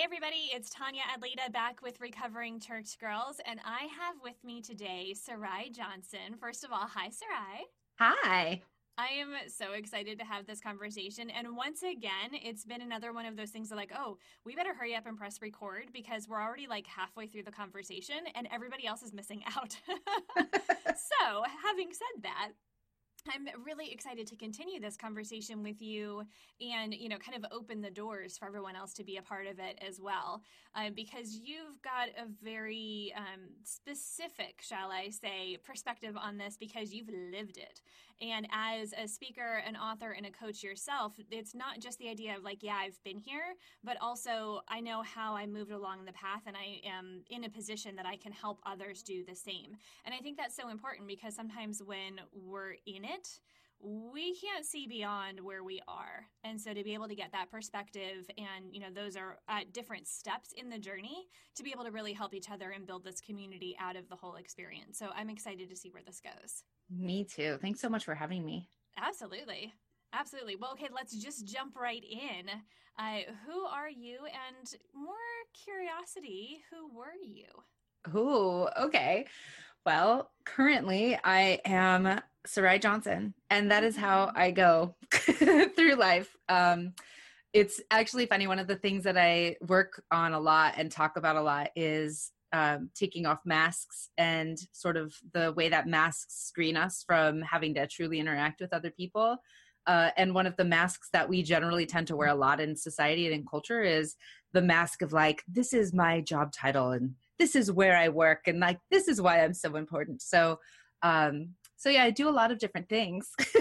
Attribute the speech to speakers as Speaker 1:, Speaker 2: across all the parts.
Speaker 1: Hey, everybody, it's Tanya Adlita back with Recovering Church Girls, and I have with me today Sarai Johnson. First of all, hi, Sarai.
Speaker 2: Hi.
Speaker 1: I am so excited to have this conversation. And once again, it's been another one of those things that, like, oh, we better hurry up and press record because we're already like halfway through the conversation and everybody else is missing out. so, having said that, I'm really excited to continue this conversation with you and, you know, kind of open the doors for everyone else to be a part of it as well. Uh, because you've got a very um, specific, shall I say, perspective on this because you've lived it. And as a speaker, an author, and a coach yourself, it's not just the idea of like, yeah, I've been here, but also I know how I moved along the path and I am in a position that I can help others do the same. And I think that's so important because sometimes when we're in it, we can't see beyond where we are. And so to be able to get that perspective and you know those are at different steps in the journey to be able to really help each other and build this community out of the whole experience. So i'm excited to see where this goes.
Speaker 2: Me too. Thanks so much for having me.
Speaker 1: Absolutely. Absolutely. Well okay let's just jump right in. Uh, who are you? And more curiosity who were you?
Speaker 2: Oh okay. Well, currently I am Sarai Johnson, and that is how mm-hmm. I go through life. Um, it's actually funny. One of the things that I work on a lot and talk about a lot is um, taking off masks and sort of the way that masks screen us from having to truly interact with other people. Uh, and one of the masks that we generally tend to wear a lot in society and in culture is the mask of like, this is my job title and this is where I work and like this is why I'm so important. So um so yeah, I do a lot of different things.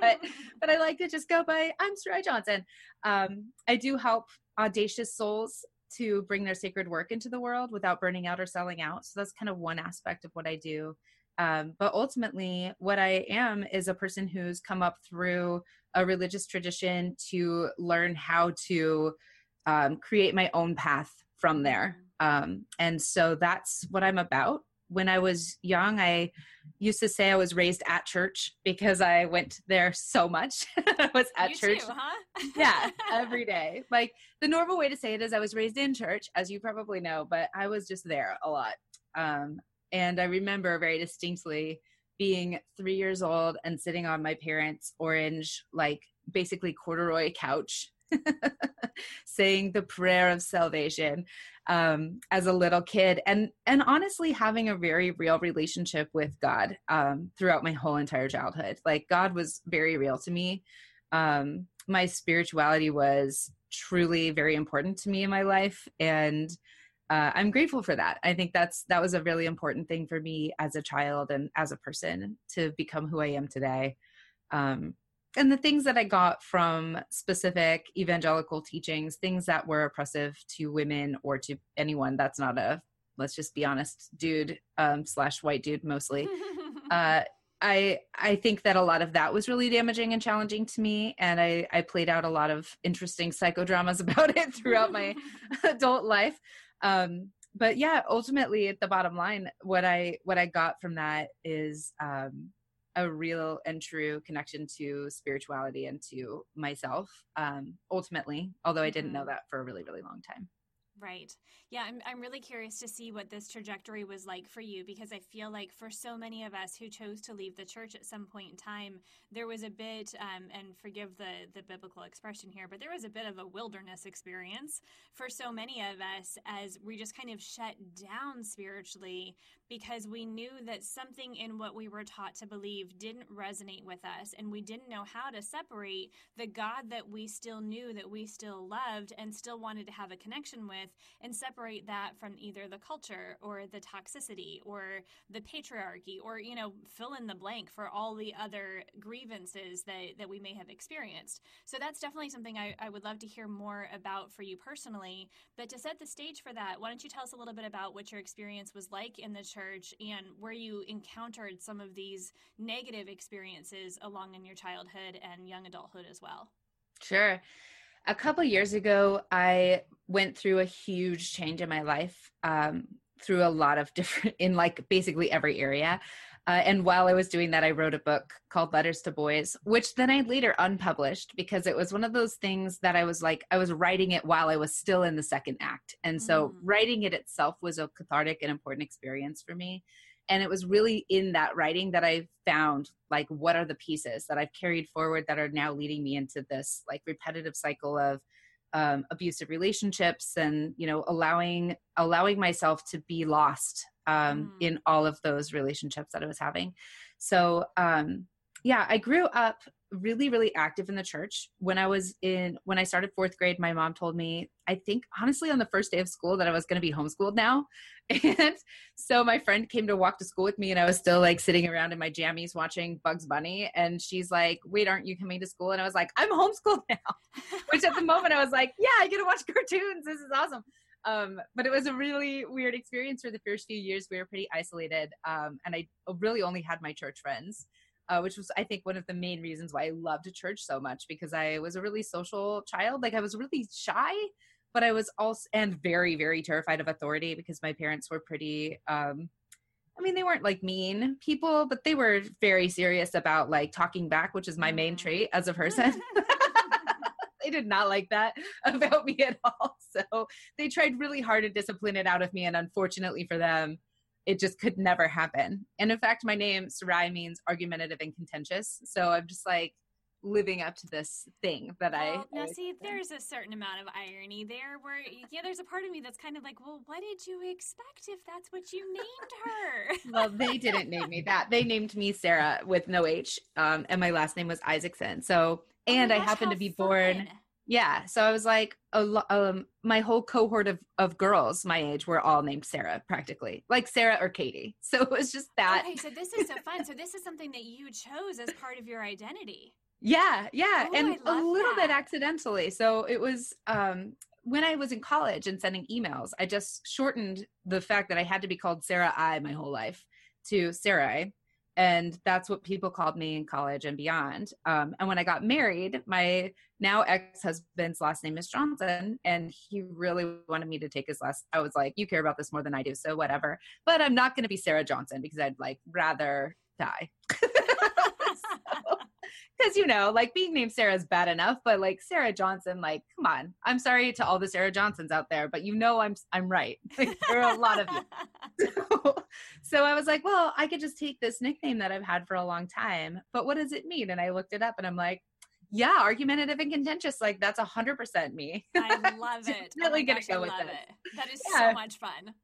Speaker 2: but but I like to just go by I'm Sarai Johnson. Um I do help audacious souls to bring their sacred work into the world without burning out or selling out. So that's kind of one aspect of what I do. Um, but ultimately, what I am is a person who's come up through a religious tradition to learn how to um, create my own path from there. Um, and so that's what I'm about. When I was young, I used to say I was raised at church because I went there so much. I was at
Speaker 1: you
Speaker 2: church.
Speaker 1: Too, huh?
Speaker 2: yeah, every day. Like the normal way to say it is I was raised in church, as you probably know, but I was just there a lot. Um, and I remember very distinctly being three years old and sitting on my parents' orange, like basically corduroy couch saying the prayer of salvation um, as a little kid and and honestly having a very real relationship with god um, throughout my whole entire childhood. Like god was very real to me. Um, my spirituality was truly very important to me in my life and uh, i'm grateful for that. I think that's that was a really important thing for me as a child and as a person to become who i am today. Um, and the things that I got from specific evangelical teachings, things that were oppressive to women or to anyone that's not a let's just be honest dude um, slash white dude mostly. uh, I I think that a lot of that was really damaging and challenging to me, and I I played out a lot of interesting psychodramas about it throughout my adult life. Um, but yeah, ultimately, at the bottom line, what I what I got from that is um, a real and true connection to spirituality and to myself um, ultimately although i didn't know mm-hmm. that for a really really long time
Speaker 1: Right. Yeah, I'm, I'm really curious to see what this trajectory was like for you because I feel like for so many of us who chose to leave the church at some point in time, there was a bit, um, and forgive the, the biblical expression here, but there was a bit of a wilderness experience for so many of us as we just kind of shut down spiritually because we knew that something in what we were taught to believe didn't resonate with us and we didn't know how to separate the God that we still knew, that we still loved, and still wanted to have a connection with with and separate that from either the culture or the toxicity or the patriarchy or, you know, fill in the blank for all the other grievances that, that we may have experienced. So that's definitely something I, I would love to hear more about for you personally. But to set the stage for that, why don't you tell us a little bit about what your experience was like in the church and where you encountered some of these negative experiences along in your childhood and young adulthood as well?
Speaker 2: Sure a couple years ago, I went through a huge change in my life um, through a lot of different, in like basically every area. Uh, and while I was doing that, I wrote a book called Letters to Boys, which then I later unpublished because it was one of those things that I was like, I was writing it while I was still in the second act. And so
Speaker 1: Mm.
Speaker 2: writing it itself was a cathartic and important experience for me. And it was really in that writing that I found like, what are the pieces that I've carried forward that are now leading me into this like repetitive cycle of um, abusive relationships and you know allowing allowing myself to be lost um,
Speaker 1: Mm.
Speaker 2: in all of those relationships that I was having. So um, yeah, I grew up really really active in the church. When I was in when I started fourth grade, my mom told me I think honestly on the first day of school that I was going to be homeschooled now. And so my friend came to walk to school with me and I was still like sitting around in my jammies watching Bugs Bunny and she's like, "Wait, aren't you coming to school?" And I was like, "I'm homeschooled now." Which at the moment I was like, "Yeah, I get to watch cartoons. This is awesome." Um, but it was a really weird experience for the first few years. We were pretty isolated, um, and I really only had my church friends, uh, which was, I think, one of the main reasons why I loved church so much because I was a really social child. Like I was really shy, but I was also and very, very terrified of authority because my parents were pretty. Um, I mean, they weren't like mean people, but they were very serious about like talking back, which is my main
Speaker 1: Mm.
Speaker 2: trait as a person. they did not like that about me at all. So they tried really hard to discipline it out of me. And unfortunately for them, it just could never happen. And in fact, my name, Sarai, means argumentative and contentious. So I'm just like living up to this thing that I.
Speaker 1: Now
Speaker 2: I-
Speaker 1: see, there's a certain amount of irony there where, yeah, there's a part of me that's kind of like, well, what did you expect if that's what you named her?
Speaker 2: well, they didn't name me that. They named me Sarah with no H. Um, and my last name was Isaacson. So,
Speaker 1: Oh
Speaker 2: and I
Speaker 1: gosh,
Speaker 2: happened to be born. Yeah. So I was like, a lo- um, my whole cohort of, of girls my age were all named Sarah, practically, like Sarah or Katie. So it was just that.
Speaker 1: Okay, so this is so fun. So this is something that you chose as part of your identity.
Speaker 2: Yeah, yeah,
Speaker 1: Oh,
Speaker 2: and a little bit accidentally. So it was um when I was in college and sending emails, I just shortened the fact that I had to be called Sarah I my whole life to Sarai. And that's what people called me in college and beyond. Um, and when I got married, my now ex husband's last name is Johnson, and he really wanted me to take his last. I was like, "You care about this more than I do, so whatever." But I'm not going to be Sarah Johnson because I'd like rather die. because you know like being named sarah is bad enough but like sarah johnson like come on i'm sorry to all the sarah johnsons out there but you know i'm i'm right Like, there are a lot of you so i was like well i could just take this nickname that i've had for a long time but what does it mean and i looked it up and i'm like yeah argumentative and contentious like that's a hundred percent me
Speaker 1: I love it. Oh
Speaker 2: Definitely
Speaker 1: my
Speaker 2: gonna go
Speaker 1: I
Speaker 2: with
Speaker 1: love
Speaker 2: it.
Speaker 1: it. That is
Speaker 2: Yeah.
Speaker 1: so much fun.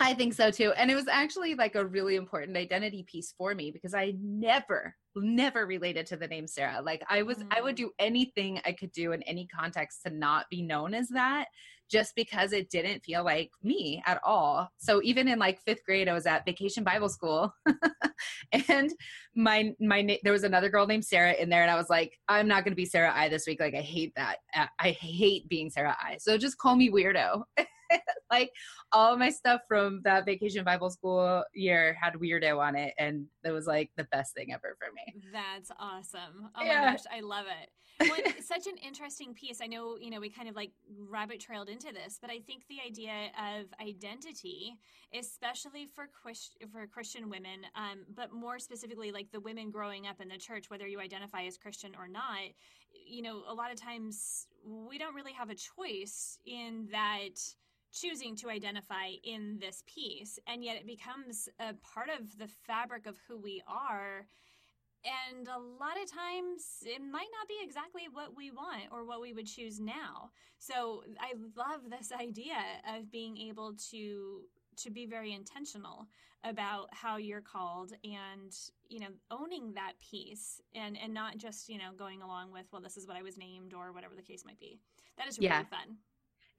Speaker 2: I think so too. And it was actually like a really important identity piece for me because I never, never related to the name Sarah. Like I was, I would
Speaker 1: Mm.
Speaker 2: do anything I could do in any context to not be known as that just because it didn't feel like me at all. So even in like fifth grade, I was at vacation Bible school and my, my, there was another girl named Sarah in there and I was like, I'm not going to be Sarah I this week. Like I hate that. I hate being Sarah I. So just call me weirdo. like all my stuff from that vacation Bible school year had weirdo on it, and it was like the best thing ever for me.
Speaker 1: That's awesome. Oh
Speaker 2: Yeah.
Speaker 1: my gosh, I love it. Well, such an interesting piece. I know, you know, we kind of like rabbit trailed into this, but I think the idea of identity, especially for Christ- for Christian women, um, but more specifically, like the women growing up in the church, whether you identify as Christian or not, you know, a lot of times we don't really have a choice in that choosing to identify in this piece and yet it becomes a part of the fabric of who we are. And a lot of times it might not be exactly what we want or what we would choose now. So i love this idea of being able to to be very intentional about how you're called and you know owning that piece and and not just you know going along with well this is what i was named or whatever the case might be. That is really
Speaker 2: Yeah.
Speaker 1: fun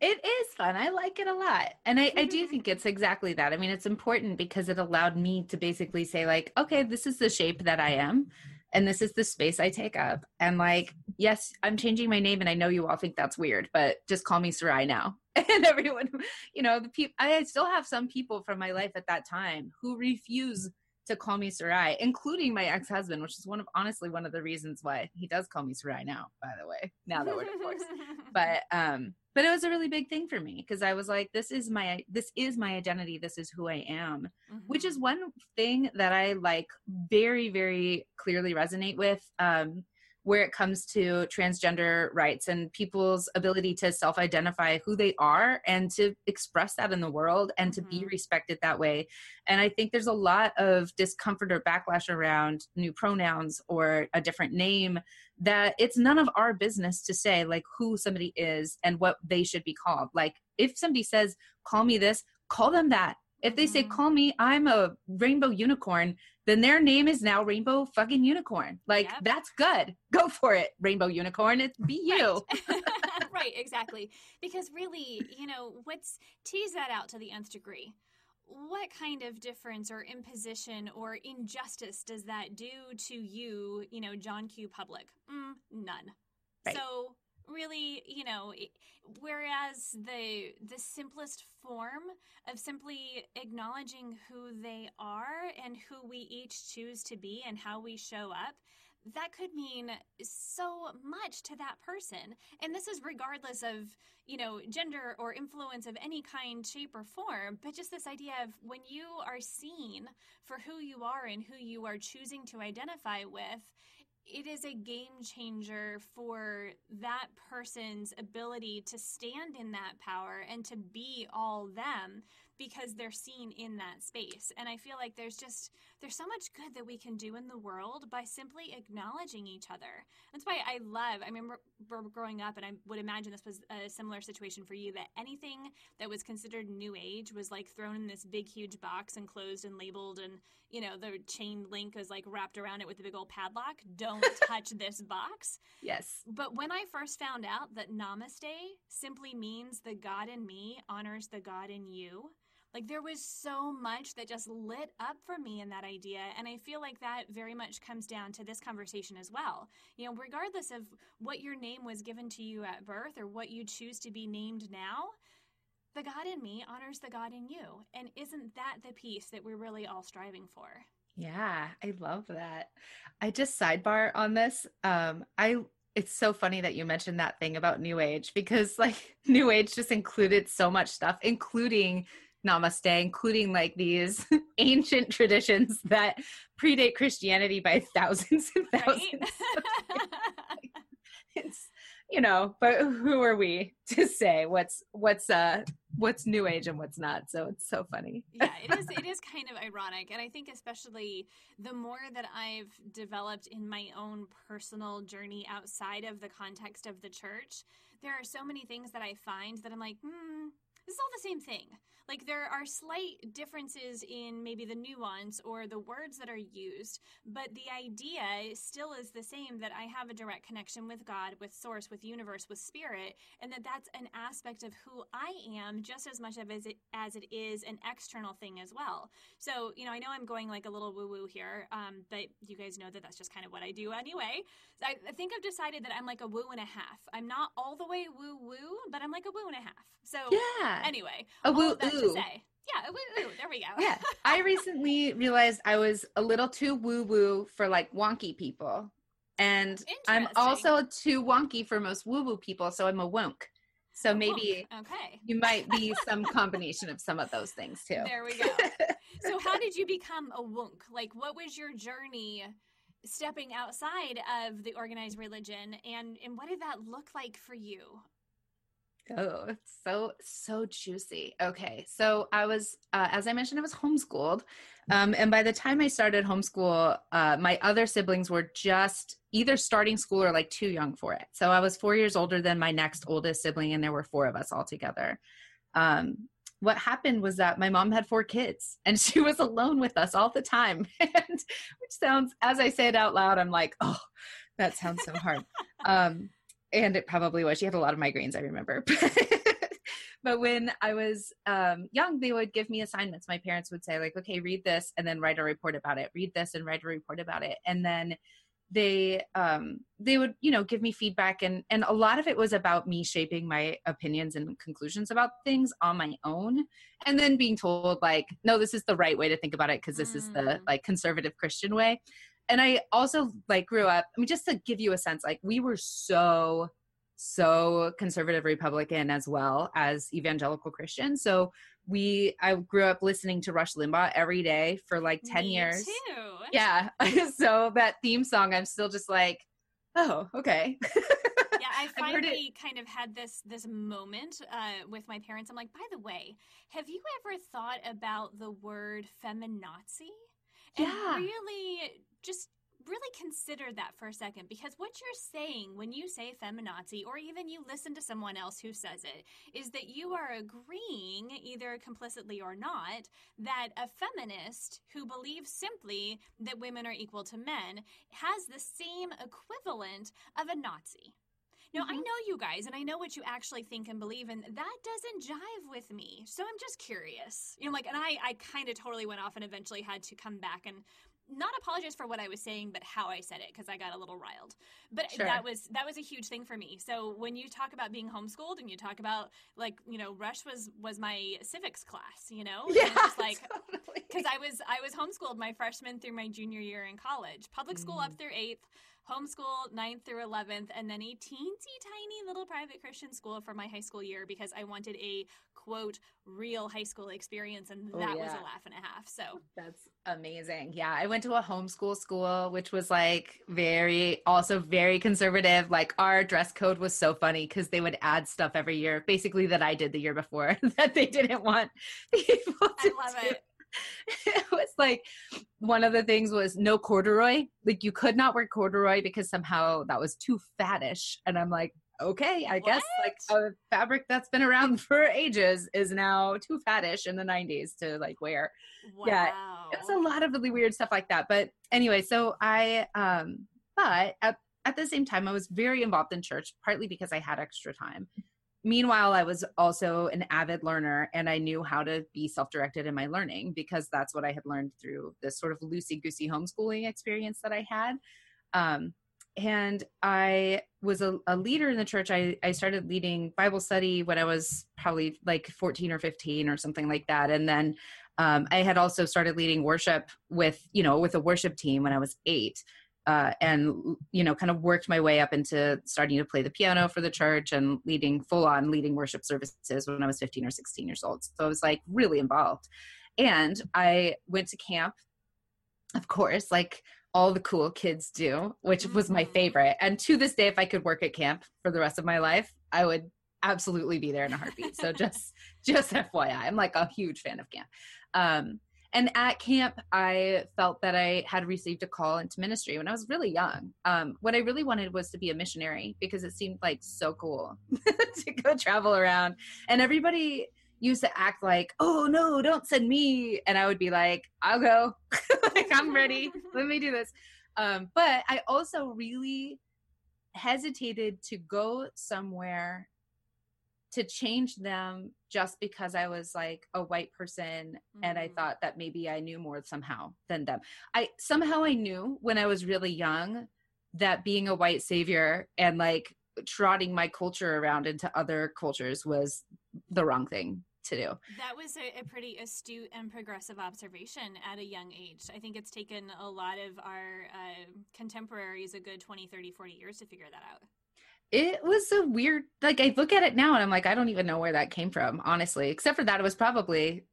Speaker 2: It is fun. I like it a lot. And I, I do think it's exactly that. I mean, it's important because it allowed me to basically say, like, okay, this is the shape that I am. And this is the space I take up. And like, yes, I'm changing my name and I know you all think that's weird, but just call me Sarai now. And everyone, you know, the people I still have some people from my life at that time who refuse to call me Sarai, including my ex-husband, which is one of honestly one of the reasons why he does call me Sarai now, by the way, now that we're divorced but um but it was a really big thing for me because i was like this is my this is my identity this is who i am mm-hmm. which is mm-hmm. one thing that i like very very clearly resonate with um where it comes to transgender rights and people's ability to self identify who they are and to express that in the world and to mm-hmm. be respected that way. And I think there's a lot of discomfort or backlash around new pronouns or a different name that it's none of our business to say like who somebody is and what they should be called. Like if somebody says, call me this, call them that. If they say, mm-hmm. call me, I'm a rainbow unicorn, then their name is now Rainbow fucking Unicorn. Like, yep. that's good. Go for it, Rainbow Unicorn. It's be you.
Speaker 1: Right. right, exactly. Because really, you know, let's tease that out to the nth degree. What kind of difference or imposition or injustice does that do to you, you know, John Q. Public? Mm, none. Right. So really you know whereas the the simplest form of simply acknowledging who they are and who we each choose to be and how we show up that could mean so much to that person. And this is regardless of you know gender or influence of any kind shape or form but just this idea of when you are seen for who you are and who you are choosing to identify with it is a game changer for that person's ability to stand in that power and to be all them because they're seen in that space. And I feel like there's just there's so much good that we can do in the world by simply acknowledging each other. That's why I love. I remember growing up, and I would imagine this was a similar situation for you. That anything that was considered new age was like thrown in this big, huge box and closed and labeled, and you know the chain link was like wrapped around it with a big old padlock. Don't touch this box.
Speaker 2: Yes.
Speaker 1: But when I first found out that Namaste simply means the God in me honors the God in you like there was so much that just lit up for me in that idea. And I feel like that very much comes down to this conversation as well. You know, regardless of what your name was given to you at birth or what you choose to be named now, the God in me honors the God in you. And isn't that the piece that we're really all striving for?
Speaker 2: Yeah, I love that. I just sidebar on this. Um, I it's so funny that you mentioned that thing about new age because like new age just included so much stuff including namaste, including like these ancient traditions that predate Christianity by thousands and thousands. Right? it's you know, but who are we to say what's what's uh what's new age and what's not? So it's so funny.
Speaker 1: yeah, it is it is kind of ironic. And I think especially the more that I've developed in my own personal journey outside of the context of the church, there are so many things that I find that I'm like, hmm, this is all the same thing. Like there are slight differences in maybe the nuance or the words that are used, but the idea still is the same that I have a direct connection with God, with source, with universe, with spirit, and that that's an aspect of who I am just as much of as it as it is an external thing as well. So, you know, I know I'm going like a little woo woo here, um, but you guys know that that's just kind of what I do anyway. I, I think I've decided that I'm like a woo and a half. I'm not all the way woo woo, but I'm like a woo and a half. So yeah. Anyway,
Speaker 2: a woo
Speaker 1: say. Yeah, a woo, woo. there we go.
Speaker 2: yeah, I recently realized I was a little too woo woo for like wonky people, and I'm also too wonky for most woo woo people. So I'm a wonk. So maybe
Speaker 1: okay,
Speaker 2: you might be some combination of some of those things too.
Speaker 1: There we go. so how did you become a wonk? Like, what was your journey? stepping outside of the organized religion and and what did that look like for you
Speaker 2: Oh, it's so so juicy. Okay, so I was, uh, as I mentioned, I was homeschooled, um, and by the time I started homeschool, uh, my other siblings were just either starting school or like too young for it. So I was four years older than my next oldest sibling, and there were four of us all together. Um, what happened was that my mom had four kids, and she was alone with us all the time, and which sounds, as I say it out loud, I'm like, oh, that sounds so hard. Um, and it probably was. She had a lot of migraines, I remember. but when I was um, young, they would give me assignments. My parents would say, like, okay, read this and then write a report about it. Read this and write a report about it. And then they um they would you know give me feedback and and a lot of it was about me shaping my opinions and conclusions about things on my own and then being told like no this is the right way to think about it because this mm. is the mm. like conservative christian way and I also like grew up. I mean, just to give you a sense, like we were so so conservative Republican as well as evangelical Christian. So we I grew up listening to Rush Limbaugh every day for like 10
Speaker 1: Me
Speaker 2: years.
Speaker 1: Too.
Speaker 2: Yeah. so that theme song I'm still just like, oh, okay.
Speaker 1: yeah, I
Speaker 2: I've heard it-
Speaker 1: finally kind of had this this moment uh, with my parents. I'm like, by the way, have you ever thought about the word feminazi? And
Speaker 2: Yeah.
Speaker 1: really just really consider that for a second because what you're saying when you say feminazi or even you listen to someone else who says it is that you are agreeing either complicitly or not that a feminist who believes simply that women are equal to men has the same equivalent of a Nazi. Now, I
Speaker 2: Mhm.
Speaker 1: know you guys, and I know what you actually think and believe, and that doesn't jive with me. So I'm just curious. You know, like, and I, I kind of totally went off and eventually had to come back and not apologize for what I was saying, but how I said it because I got a little riled. But
Speaker 2: Sure.
Speaker 1: that was that was a huge thing for me. So when you talk about being homeschooled and you talk about like you know, Rush was was my civics class. You know,
Speaker 2: Yeah.
Speaker 1: just like
Speaker 2: totally.
Speaker 1: because I was I was homeschooled my freshman through my junior year in college, public school up mm. through eighth, homeschool ninth through eleventh, and then a teensy tiny little private Christian school for my high school year because I wanted a quote real high school experience, and
Speaker 2: Oh,
Speaker 1: that was a laugh and a half. So
Speaker 2: That's amazing. Yeah, I went to a homeschool school, which was like very, also very conservative. Like our dress code was so funny because they would add stuff every year, basically that I did the year before that they didn't want people to
Speaker 1: I love
Speaker 2: do.
Speaker 1: it.
Speaker 2: It was like one of the things was no corduroy. Like you could not wear corduroy because somehow that was too faddish. And I'm like, okay, I guess like a fabric that's been around for ages is now too faddish in the 90s to like wear
Speaker 1: Wow.
Speaker 2: Yeah, it's a lot of really weird stuff like that but anyway so i um but at, at the same time i was very involved in church partly because i had extra time meanwhile i was also an avid learner and i knew how to be self-directed in my learning because that's what i had learned through this sort of loosey goosey homeschooling experience that i had. Um and i was a, a leader in the church. I, I started leading bible study when i was probably like 14 or 15 or something like that. And then um, I had also started leading worship with, you know, with a worship team when I was eight, uh, and you know, kind of worked my way up into starting to play the piano for the church and leading full on leading worship services when I was 15 or 16 years old. So I was like really involved, and I went to camp, of course, like all the cool kids do, which was my
Speaker 1: Mhm.
Speaker 2: favorite. And to this day, if I could work at camp for the rest of my life, I would absolutely be there in a heartbeat. so just just FYI, I'm like a huge fan of camp. Um, and at camp, I felt that I had received a call into ministry when I was really young. Um, what I really wanted was to be a missionary because it seemed like so cool to go travel around. And everybody used to act like, oh, no, don't send me. And I would be like, I'll go. like, I'm ready. Let me do this. Um, but I also really hesitated to go somewhere to change them just because I was like a white person and I
Speaker 1: Mhm.
Speaker 2: thought that maybe I knew more somehow than them. I somehow I knew when I was really young that being a white savior and like trotting my culture around into other cultures was the wrong thing to do.
Speaker 1: That was a, a pretty astute and progressive observation at a young age. I think it's taken a lot of our uh, contemporaries a good 20, 30, 40 years to figure that out.
Speaker 2: It was a weird like I look at it now and I'm like I don't even know where that came from honestly except for that it was probably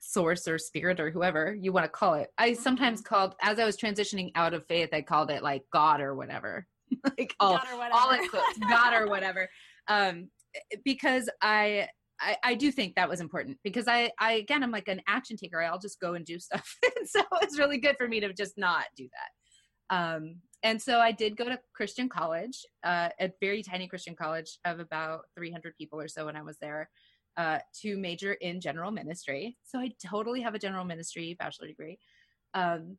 Speaker 2: source or spirit or whoever you want to call it. I sometimes called as I was transitioning out of faith I called it like God or whatever. like all
Speaker 1: God or whatever.
Speaker 2: all in quotes, God or whatever. Um, because I, I, I do think that was important because I, I again, I'm like an action taker. I'll just go and do stuff. and so it's really good for me to just not do that. Um, and so I did go to Christian college, uh, a very tiny Christian college of about 300 people or so when I was there, uh, to major in general ministry. So I totally have a general ministry bachelor degree. Um,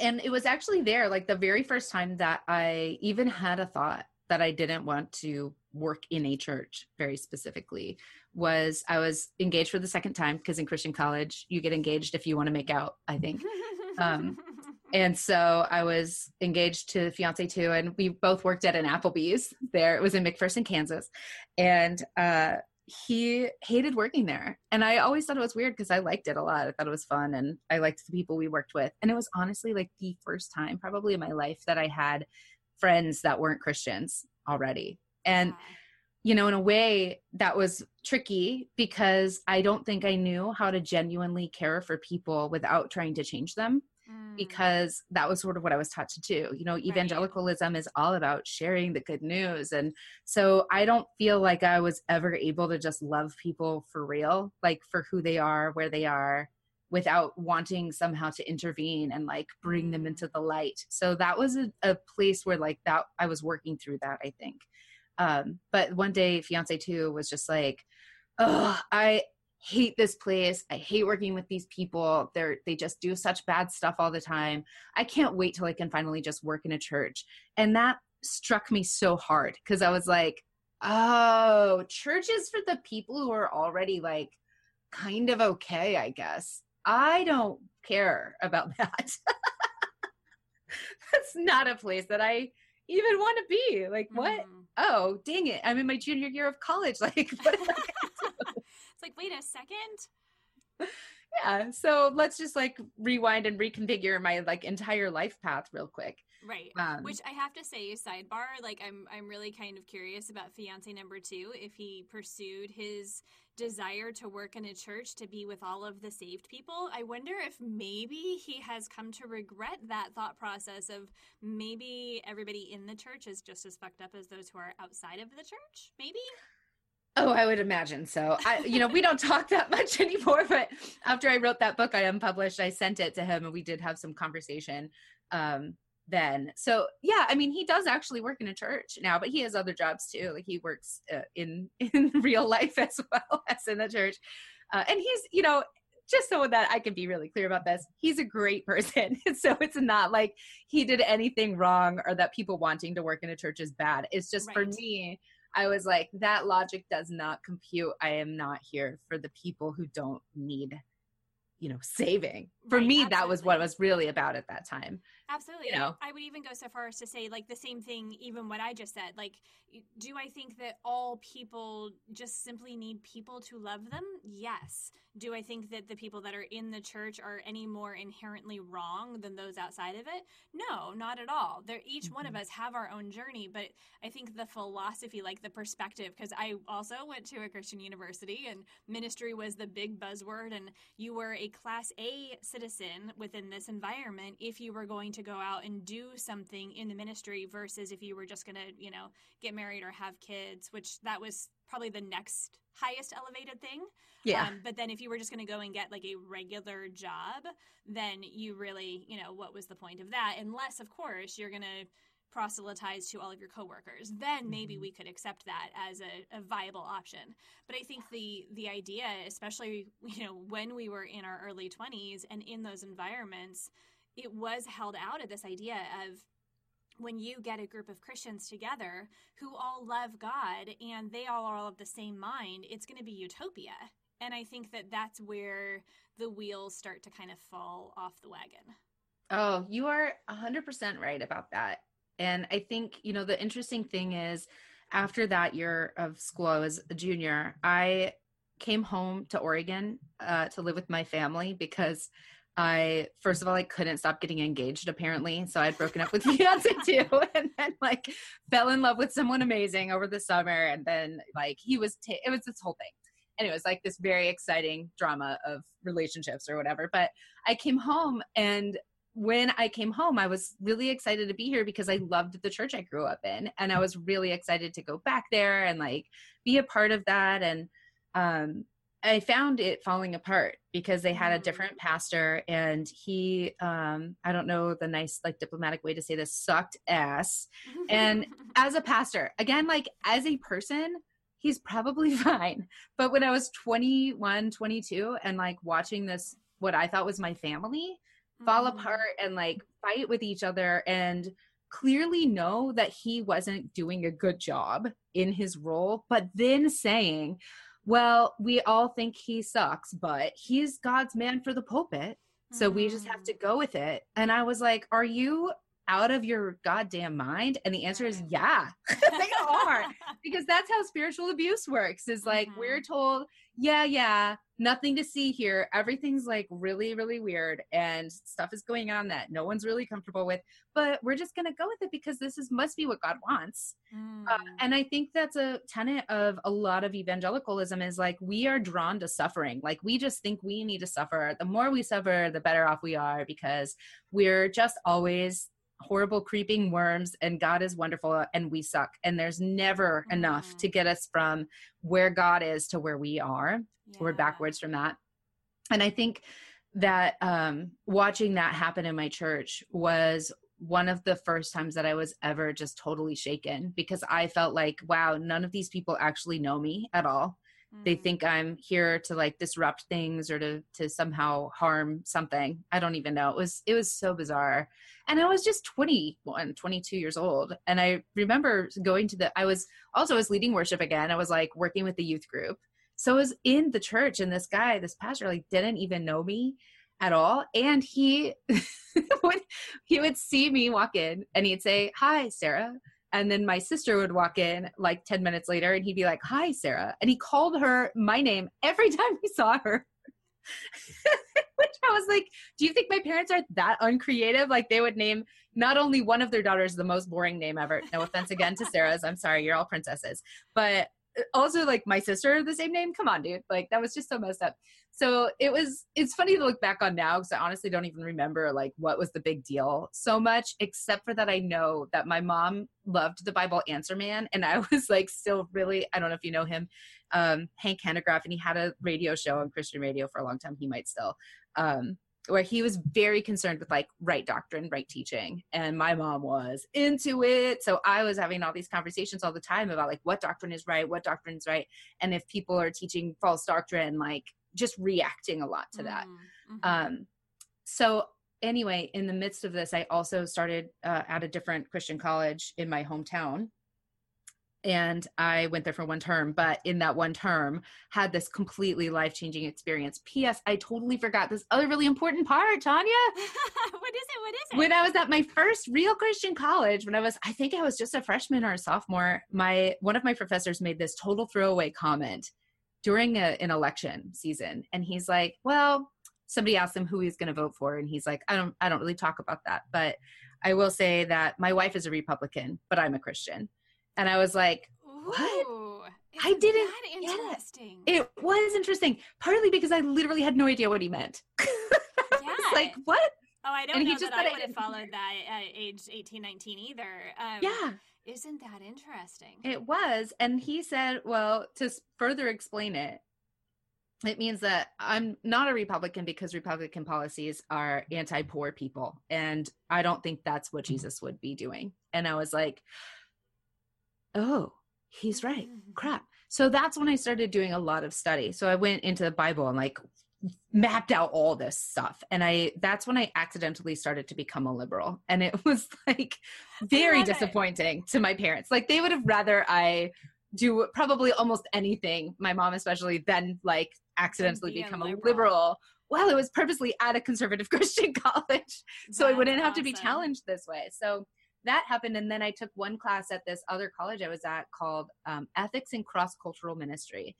Speaker 2: and it was actually there like the very first time that i even had a thought that i didn't want to work in a church very specifically was i was engaged for the second time because in christian college you get engaged if you want to make out i think Um, and so i was engaged to the fiance two and we both worked at an applebee's there. It was in mcpherson kansas. And uh he hated working there. And i always thought it was weird because i liked it a lot. I thought it was fun and i liked the people we worked with. And it was honestly like the first time probably in my life that i had friends that weren't christians already. And you know, in a way that was tricky because I don't think I knew how to genuinely care for people without trying to change them
Speaker 1: Mm.
Speaker 2: because that was sort of what I was taught to do. You know, evangelicalism is all about sharing the good news. And so I don't feel like I was ever able to just love people for real, like for who they are, where they are, without wanting somehow to intervene and like bring them into the light. So that was a, a place where like that I was working through that, I think. Um, but one day fiance two was just like, oh, I hate this place. I hate working with these people. They're they just do such bad stuff all the time. I can't wait till I can finally just work in a church. And that struck me so hard because I was like, oh, church is for the people who are already like kind of okay, I guess. I don't care about that. That's not a place that I even want to be. Like, what?
Speaker 1: Mhm.
Speaker 2: Oh, dang it. I'm in my junior year of college. Like, what am I
Speaker 1: it's like, wait a second.
Speaker 2: yeah so let's just like rewind and reconfigure my like entire life path real quick
Speaker 1: Right.
Speaker 2: um
Speaker 1: Which I have to say, sidebar, like I'm I'm really kind of curious about fiance number two, if he pursued his desire to work in a church to be with all of the saved people. I wonder if maybe he has come to regret that thought process of maybe everybody in the church is just as fucked up as those who are outside of the church. Maybe?
Speaker 2: Oh i would imagine so. I you know we don't talk that much anymore but after i wrote that book i unpublished i sent it to him and we did have some conversation um then. So yeah i mean he does actually work in a church now but he has other jobs too. Like he works uh, in in real life as well as in the church. Uh, and he's you know just so that I can be really clear about this, he's a great person. so it's not like he did anything wrong or that people wanting to work in a church is bad. It's just for me, I was like, that logic does not compute. I am not here for the people who don't need, you know, saving. For
Speaker 1: Right,
Speaker 2: me, that was what it was really about at that time.
Speaker 1: Absolutely.
Speaker 2: You know.
Speaker 1: I would even go so far as to say, like, the same thing, even what I just said. Like, do I think that all people just simply need people to love them? Yes. Do I think that the people that are in the church are any more inherently wrong than those outside of it? No, not at all. They're, each one of
Speaker 2: Mhm.
Speaker 1: us have our own journey, but I think the philosophy, like the perspective, because I also went to a Christian university and ministry was the big buzzword, and you were a class A citizen within this environment if you were going to go out and do something in the ministry versus if you were just going to, you know, get married or have kids, which that was probably the next highest elevated thing.
Speaker 2: Yeah.
Speaker 1: Um, but then if you were just going to go and get like a regular job, then you really, you know, what was the point of that? Unless, of course, you're going to proselytize to all of your coworkers then maybe
Speaker 2: Mhm.
Speaker 1: we could accept that as a, a viable option but i think the the idea especially you know when we were in our early 20s and in those environments it was held out of this idea of when you get a group of Christians together who all love God and they all are all of the same mind, it's going to be utopia. And I think that that's where the wheels start to kind of fall off the wagon.
Speaker 2: Oh, you are 100% right about that. And I think, you know, the interesting thing is after that year of school, I was a junior, I came home to Oregon uh, to live with my family because I, first of all, I couldn't stop getting engaged apparently. So I'd broken up with fiance two. And then like fell in love with someone amazing over the summer. And then like he was, ta- it was this whole thing. And it was like this very exciting drama of relationships or whatever. But I came home and when I came home, I was really excited to be here because I loved the church I grew up in. And I was really excited to go back there and like be a part of that. And um, I found it falling apart because they had a
Speaker 1: Mm.
Speaker 2: different pastor and he, um, I don't know the nice, like diplomatic way to say this, sucked ass. And as a pastor, again, like as a person, he's probably fine. But when I was 21, 22, and like watching this, what I thought was my family fall
Speaker 1: Mhm.
Speaker 2: apart and like fight with each other and clearly know that he wasn't doing a good job in his role, but then saying, well, we all think he sucks, but he's God's man for the pulpit. So we just have
Speaker 1: Mhm.
Speaker 2: to go with it. And I was like, Are you out of your goddamn mind? And the answer is yeah, they are. Because that's how spiritual abuse works is like
Speaker 1: Mhm.
Speaker 2: we're told yeah, yeah, nothing to see here. Everything's like really, really weird and stuff is going on that no one's really comfortable with, but we're just going to go with it because this is must be what God wants.
Speaker 1: Mm.
Speaker 2: Uh, and I think that's a tenet of a lot of evangelicalism is like we are drawn to suffering. Like we just think we need to suffer. The more we suffer, the better off we are because we're just always horrible creeping worms and God is wonderful and we suck. And there's never
Speaker 1: Mm.
Speaker 2: enough to get us from where God is to where we are. We're backwards from that. And I think that um, watching that happen in my church was one of the first times that I was ever just totally shaken because I felt like, wow, none of these people actually know me at all. They
Speaker 1: Mm.
Speaker 2: think I'm here to like disrupt things or to to somehow harm something. I don't even know. It was it was so bizarre. And I was just 21, 22 years old. And I remember going to the I was also I was leading worship again. I was like working with the youth group. So I was in the church and this guy, this pastor like didn't even know me at all and he would he would see me walk in and he'd say, "Hi, Sarah." And then my sister would walk in like 10 minutes later and he'd be like, Hi, Sarah. And he called her my name every time he saw her. Which I was like, Do you think my parents are that uncreative? Like they would name not only one of their daughters the most boring name ever. No offense again to Sarah's. I'm sorry, you're all princesses. But also like my sister the same name. Come on, dude. Like that was just so messed up. So it was it's funny to look back on now because I honestly don't even remember like what was the big deal so much, except for that I know that my mom loved the Bible Answer Man, and I was like still really I don't know if you know him, um, Hank Hanegraaff, and he had a radio show on Christian radio for a long time. He might still. Um, where he was very concerned with like right doctrine, right teaching. And my mom was into it. So I was having all these conversations all the time about like what doctrine is right, what doctrine is right. And if people are teaching false doctrine, like just reacting a lot to that.
Speaker 1: Mm, mhm.
Speaker 2: Um, so anyway, in the midst of this, I also started uh, at a different Christian college in my hometown. And I went there for one term, but in that one term, had this completely life changing experience. P.S. I totally forgot this other really important part, Tanya.
Speaker 1: what is it? What is it?
Speaker 2: When I was at my first real Christian college, when I was, I think I was just a freshman or a sophomore, my one of my professors made this total throwaway comment during a, an election season, and he's like, "Well, somebody asked him who he's going to vote for, and he's like, I don't, I don't really talk about that, but I will say that my wife is a Republican, but I'm a Christian." And I was like, What?
Speaker 1: Ooh,
Speaker 2: I didn't
Speaker 1: that
Speaker 2: get it.
Speaker 1: interesting.
Speaker 2: it was interesting, partly because I literally had no idea what he meant.
Speaker 1: Yeah.
Speaker 2: like, what?
Speaker 1: oh, I don't
Speaker 2: and he
Speaker 1: know
Speaker 2: just
Speaker 1: that
Speaker 2: said
Speaker 1: I would have followed that at age 18, 19 either. Um,
Speaker 2: Yeah.
Speaker 1: Isn't that interesting?
Speaker 2: It was. And he said, well, to further explain it, it means that I'm not a Republican because Republican policies are anti poor people. And I don't think that's what Jesus would be doing. And I was like, oh, he's right. Mm-hmm. Crap. So that's when I started doing a lot of study. So I went into the Bible and like mapped out all this stuff. And I that's when I accidentally started to become a liberal. And it was like very
Speaker 1: love it.
Speaker 2: disappointing to my parents. Like they would have rather I do probably almost anything, my mom especially, than like accidentally
Speaker 1: be
Speaker 2: become a
Speaker 1: liberal.
Speaker 2: liberal. Well, it was purposely at a conservative Christian college so I wouldn't have to be challenged this way. So that happened, and then I took one class at this other college I was at called um, Ethics and Cross Cultural Ministry,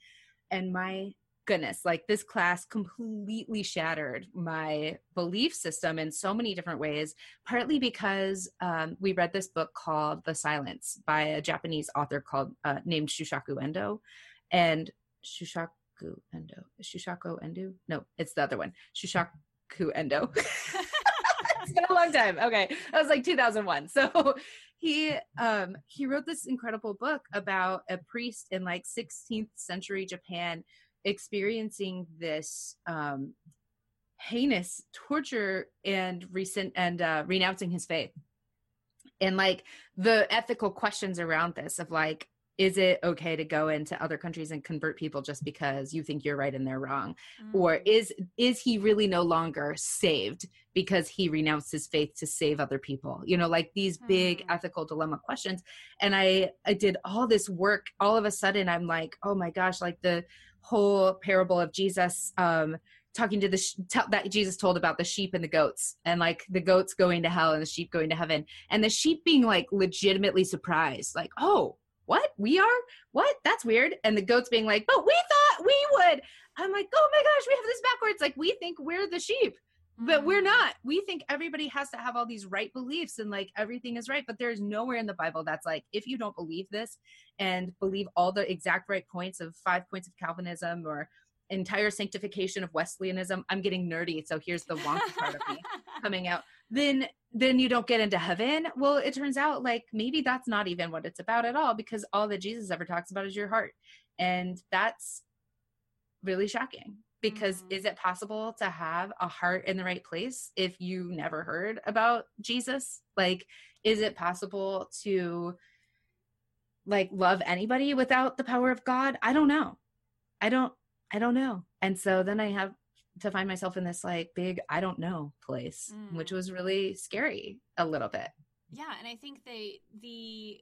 Speaker 2: and my goodness, like this class completely shattered my belief system in so many different ways. Partly because um, we read this book called The Silence by a Japanese author called uh, named Shushaku Endo, and Shushaku Endo, Shushaku Endo. No, it's the other one, Shushaku Endo. it's been a long time. Okay. That was like 2001. So he um he wrote this incredible book about a priest in like 16th century Japan experiencing this um heinous torture and recent and uh renouncing his faith. And like the ethical questions around this of like is it okay to go into other countries and convert people just because you think you're right and they're wrong or
Speaker 1: Mm.
Speaker 2: is is he really no longer saved because he renounced his faith to save other people. You know like these big
Speaker 1: Hmm.
Speaker 2: ethical dilemma questions. And i i did all this work. All of a sudden i'm like oh my gosh like the whole parable of jesus um talking to the sh- tell that jesus told about the sheep and the goats and like the goats going to hell and the sheep going to heaven and the sheep being like legitimately surprised. Like oh what? We are? What? That's weird. And the goats being like but we thought we would. I'm like oh my gosh we have this backwards. Like we think we're the sheep but we're
Speaker 1: Mm.
Speaker 2: not. We think everybody has to have all these right beliefs and like everything is right but there's nowhere in the bible that's like if you don't believe this and believe all the exact right points of five points of calvinism or entire sanctification of wesleyanism i'm getting nerdy so here's the wonky part of me coming out. Then then you don't get into heaven? Well it turns out like maybe that's not even what it's about at all because all that jesus ever talks about is your heart and that's really shocking because is it possible to have a heart in the right place if you never heard about jesus? Like is it possible to like love anybody without the power of god? I don't know. I don't i don't know. And so then i have to find myself in this like big i don't know place which
Speaker 1: Mm.
Speaker 2: was really scary a little bit.
Speaker 1: Yeah, and I think they the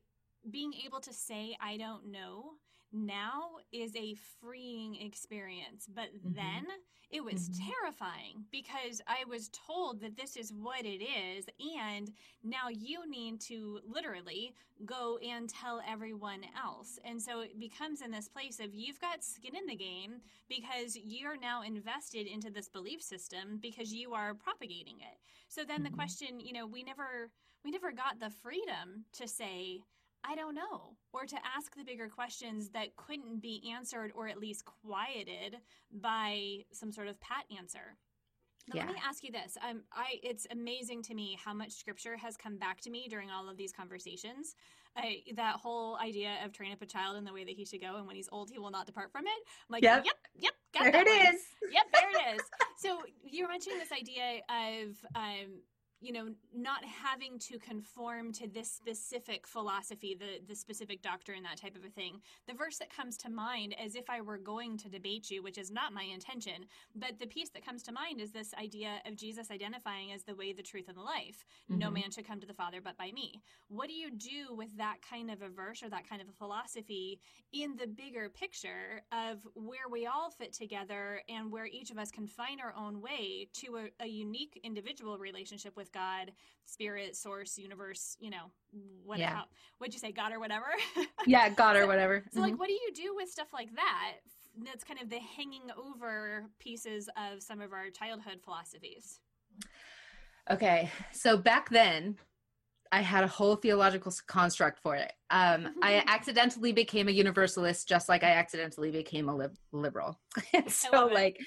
Speaker 1: being able to say I don't know now is a freeing experience, but
Speaker 2: Mhm.
Speaker 1: then it was
Speaker 2: Mhm.
Speaker 1: terrifying because I was told that this is what it is and now you need to literally go and tell everyone else. And so it becomes in this place of you've got skin in the game because you're now invested into this belief system because you are propagating it. So then
Speaker 2: Mhm.
Speaker 1: the question, you know, we never we never got the freedom to say I don't know, or to ask the bigger questions that couldn't be answered or at least quieted by some sort of pat answer. Now, Let me ask you this. Um, I, it's amazing to me how much scripture has come back to me during all of these conversations. I, that whole idea of train up a child in the way that he should go, and when he's old, he will not depart from it. I'm like,
Speaker 2: Yep.
Speaker 1: yep, yep, got
Speaker 2: there it
Speaker 1: one.
Speaker 2: is
Speaker 1: Yep, there it is. So you're mentioning this idea of, um, you know, not having to conform to this specific philosophy, the the specific doctrine, that type of a thing. The verse that comes to mind, as if I were going to debate you, which is not my intention, but the piece that comes to mind is this idea of Jesus identifying as the way, the truth, and the life. No
Speaker 2: Mhm.
Speaker 1: man should come to the Father but by me. What do you do with that kind of a verse or that kind of a philosophy in the bigger picture of where we all fit together and where each of us can find our own way to a, a unique individual relationship with God, spirit, source, universe, you know, what
Speaker 2: Yeah.
Speaker 1: how, what'd you say, God or whatever?
Speaker 2: yeah god or whatever
Speaker 1: so like
Speaker 2: Mhm.
Speaker 1: what do you do with stuff like that? That's kind of the hanging over pieces of some of our childhood philosophies.
Speaker 2: Okay, so back then, I had a whole theological construct for it. Um, I accidentally became a universalist, just like I accidentally became a lib- liberal. so,
Speaker 1: it.
Speaker 2: like,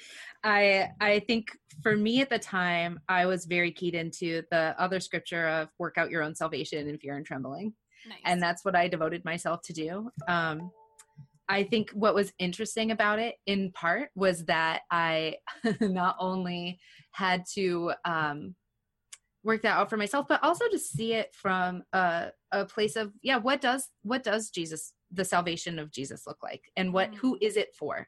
Speaker 2: I I think for me at the time, I was very keyed into the other scripture of work out your own salvation in fear and trembling
Speaker 1: Nice.
Speaker 2: and that's what I devoted myself to do. Um, I think what was interesting about it, in part, was that I not only had to um, work that out for myself, but also to see it from a, a place of, yeah, what does what does Jesus, the salvation of Jesus, look like, and what who
Speaker 1: Mm.
Speaker 2: it for,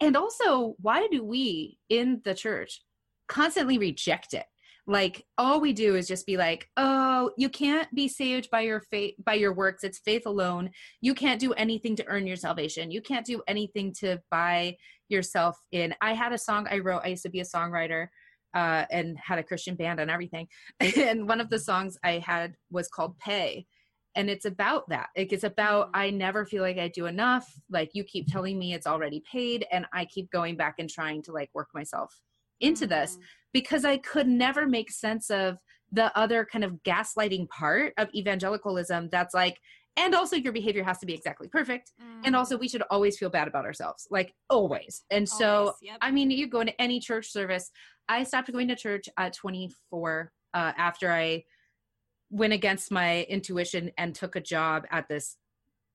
Speaker 2: and also why do we in the church constantly reject it? like all we do is just be like oh you can't be saved by your faith by your works. It's faith alone. You can't do anything to earn your salvation. You can't do anything to buy yourself in. I had a song i wrote. I used to be a songwriter uh, and had a christian band and everything and one of the songs i had was called pay and it's about that like it's about
Speaker 1: Mm.
Speaker 2: i never feel like i do enough like you keep telling me it's already paid and i keep going back and trying to like work myself into this
Speaker 1: Mm.
Speaker 2: because I could never make sense of the other kind of gaslighting part of evangelicalism that's like, and also your behavior has to be exactly perfect. And
Speaker 1: Mm.
Speaker 2: also, we should always feel bad about ourselves, like always. And so,
Speaker 1: yep.
Speaker 2: I mean, you go into any church service. I stopped going to church at 24 uh, after I went against my intuition and took a job at this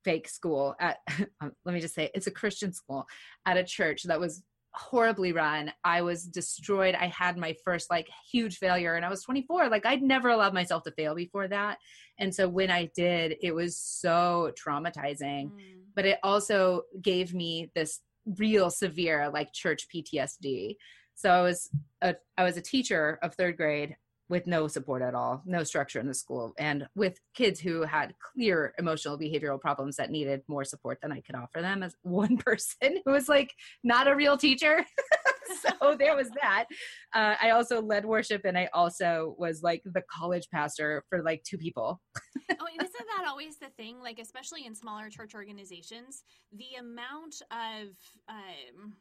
Speaker 2: fake school at um, let me just say it's a christian school at a church that was horribly run. I was destroyed. I had my first like huge failure and i was 24 like i'd never allowed myself to fail before that. And so when i did it was so traumatizing.
Speaker 1: Mm.
Speaker 2: but it also gave me this real severe like church PTSD. So I was a I was a teacher of third grade with no support at all, no structure in the school, and with kids who had clear emotional behavioral problems that needed more support than I could offer them as one person who was like not a real teacher. so there was that. Uh, I also led worship and I also was like the college pastor for like two people.
Speaker 1: oh, isn't that always the thing? Like, especially in smaller church organizations, the amount of um,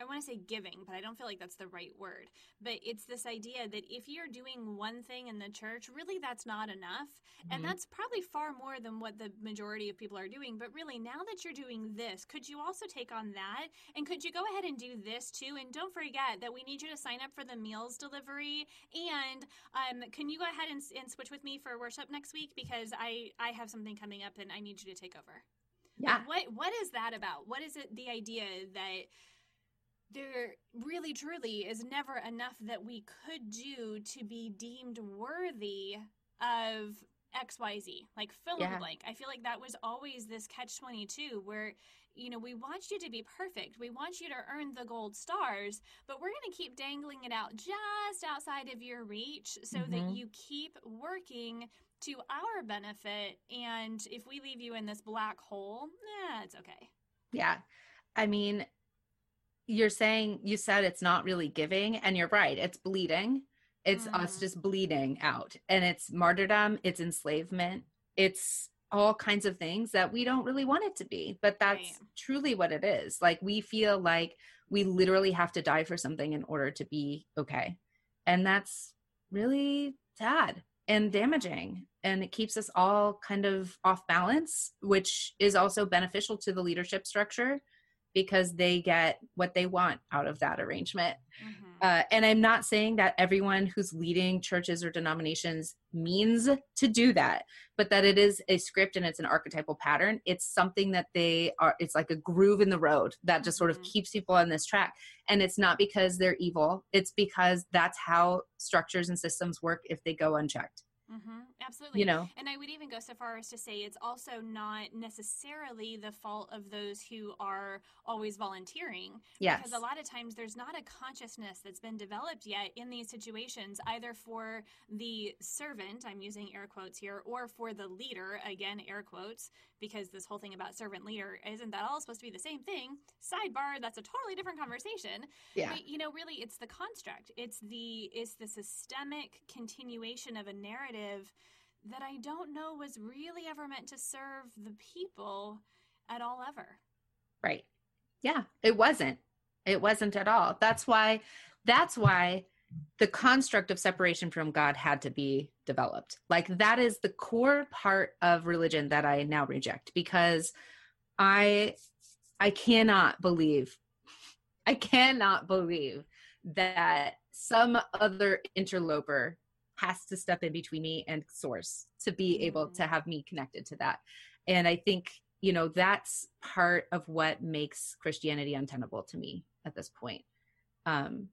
Speaker 1: I want to say giving, but I don't feel like that's the right word. But it's this idea that if you're doing one thing in the church, really that's not enough. Mm-hmm. And that's probably far more than what the majority of people are doing. But really, now that you're doing this, could you also take on that? And could you go ahead and do this too? And don't forget that we need you to sign up for the meals delivery. And um, can you go ahead and, and switch with me for worship next week? Because I, I have something coming up and I need you to take over.
Speaker 2: Yeah.
Speaker 1: Like what what is that about? What is it the idea that there really truly is never enough that we could do to be deemed worthy of xyz like fill in the blank i feel like that was always this catch 22 where you know we want you to be perfect. We want you to earn the gold stars but we're going to keep dangling it out just outside of your reach so mm-hmm. that you keep working to our benefit. And if we leave you in this black hole yeah it's okay.
Speaker 2: Yeah. I mean you're saying you said it's not really giving and you're right it's bleeding it's mm. us just bleeding out and it's martyrdom it's enslavement it's all kinds of things that we don't really want it to be but that's right. truly what it is like we feel like we literally have to die for something in order to be okay and that's really sad and damaging and it keeps us all kind of off balance which is also beneficial to the leadership structure because they get what they want out of that arrangement. Mm-hmm. Uh, and I'm not saying that everyone who's leading churches or denominations means to do that, but that it is a script and it's an archetypal pattern. It's something that they are, it's like a groove in the road that just sort of mm-hmm. keeps people on this track. And it's not because they're evil, it's because that's how structures and systems work if they go unchecked.
Speaker 1: Mm-hmm, absolutely.
Speaker 2: You know,
Speaker 1: and I would even go so far as to say it's also not necessarily the fault of those who are always volunteering.
Speaker 2: Yes.
Speaker 1: Because a lot of times there's not a consciousness that's been developed yet in these situations, either for the servant, I'm using air quotes here, or for the leader, again, air quotes, because this whole thing about servant leader isn't that all supposed to be the same thing? Sidebar, that's a totally different conversation.
Speaker 2: Yeah.
Speaker 1: But, you know, really, it's the construct. It's the it's the systemic continuation of a narrative that I don't know was really ever meant to serve the people at all ever.
Speaker 2: Right. Yeah, it wasn't. It wasn't at all. That's why that's why the construct of separation from God had to be developed. Like that is the core part of religion that I now reject because I I cannot believe I cannot believe that some other interloper has to step in between me and source to be able to mm. have me connected to that. And I think, you know, that's part of what makes Christianity untenable to me at this point. Um,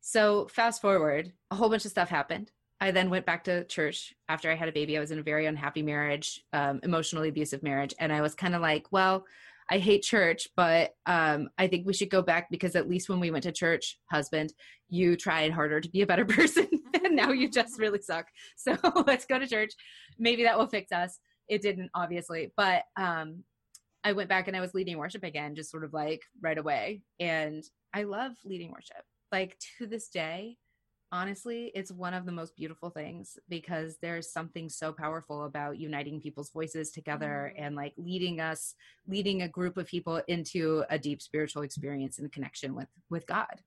Speaker 2: so fast forward, a whole bunch of stuff happened. I then went back to church after I had a baby. I was in a very unhappy marriage, um, emotionally abusive marriage, and I was kind of like, well, I hate church, but um, I think we should go back because at least when we went to church, husband, you tried harder to be a better person, and now you just really suck. So let's go to church. Maybe that will fix us. It didn't, obviously, but um, I went back and I was leading worship again, just sort of like right away. And I love leading worship like to this day honestly it's one of the most beautiful things because there's something so powerful about uniting people's voices together mm. and like leading us leading a group of people into a deep spiritual experience and connection with with god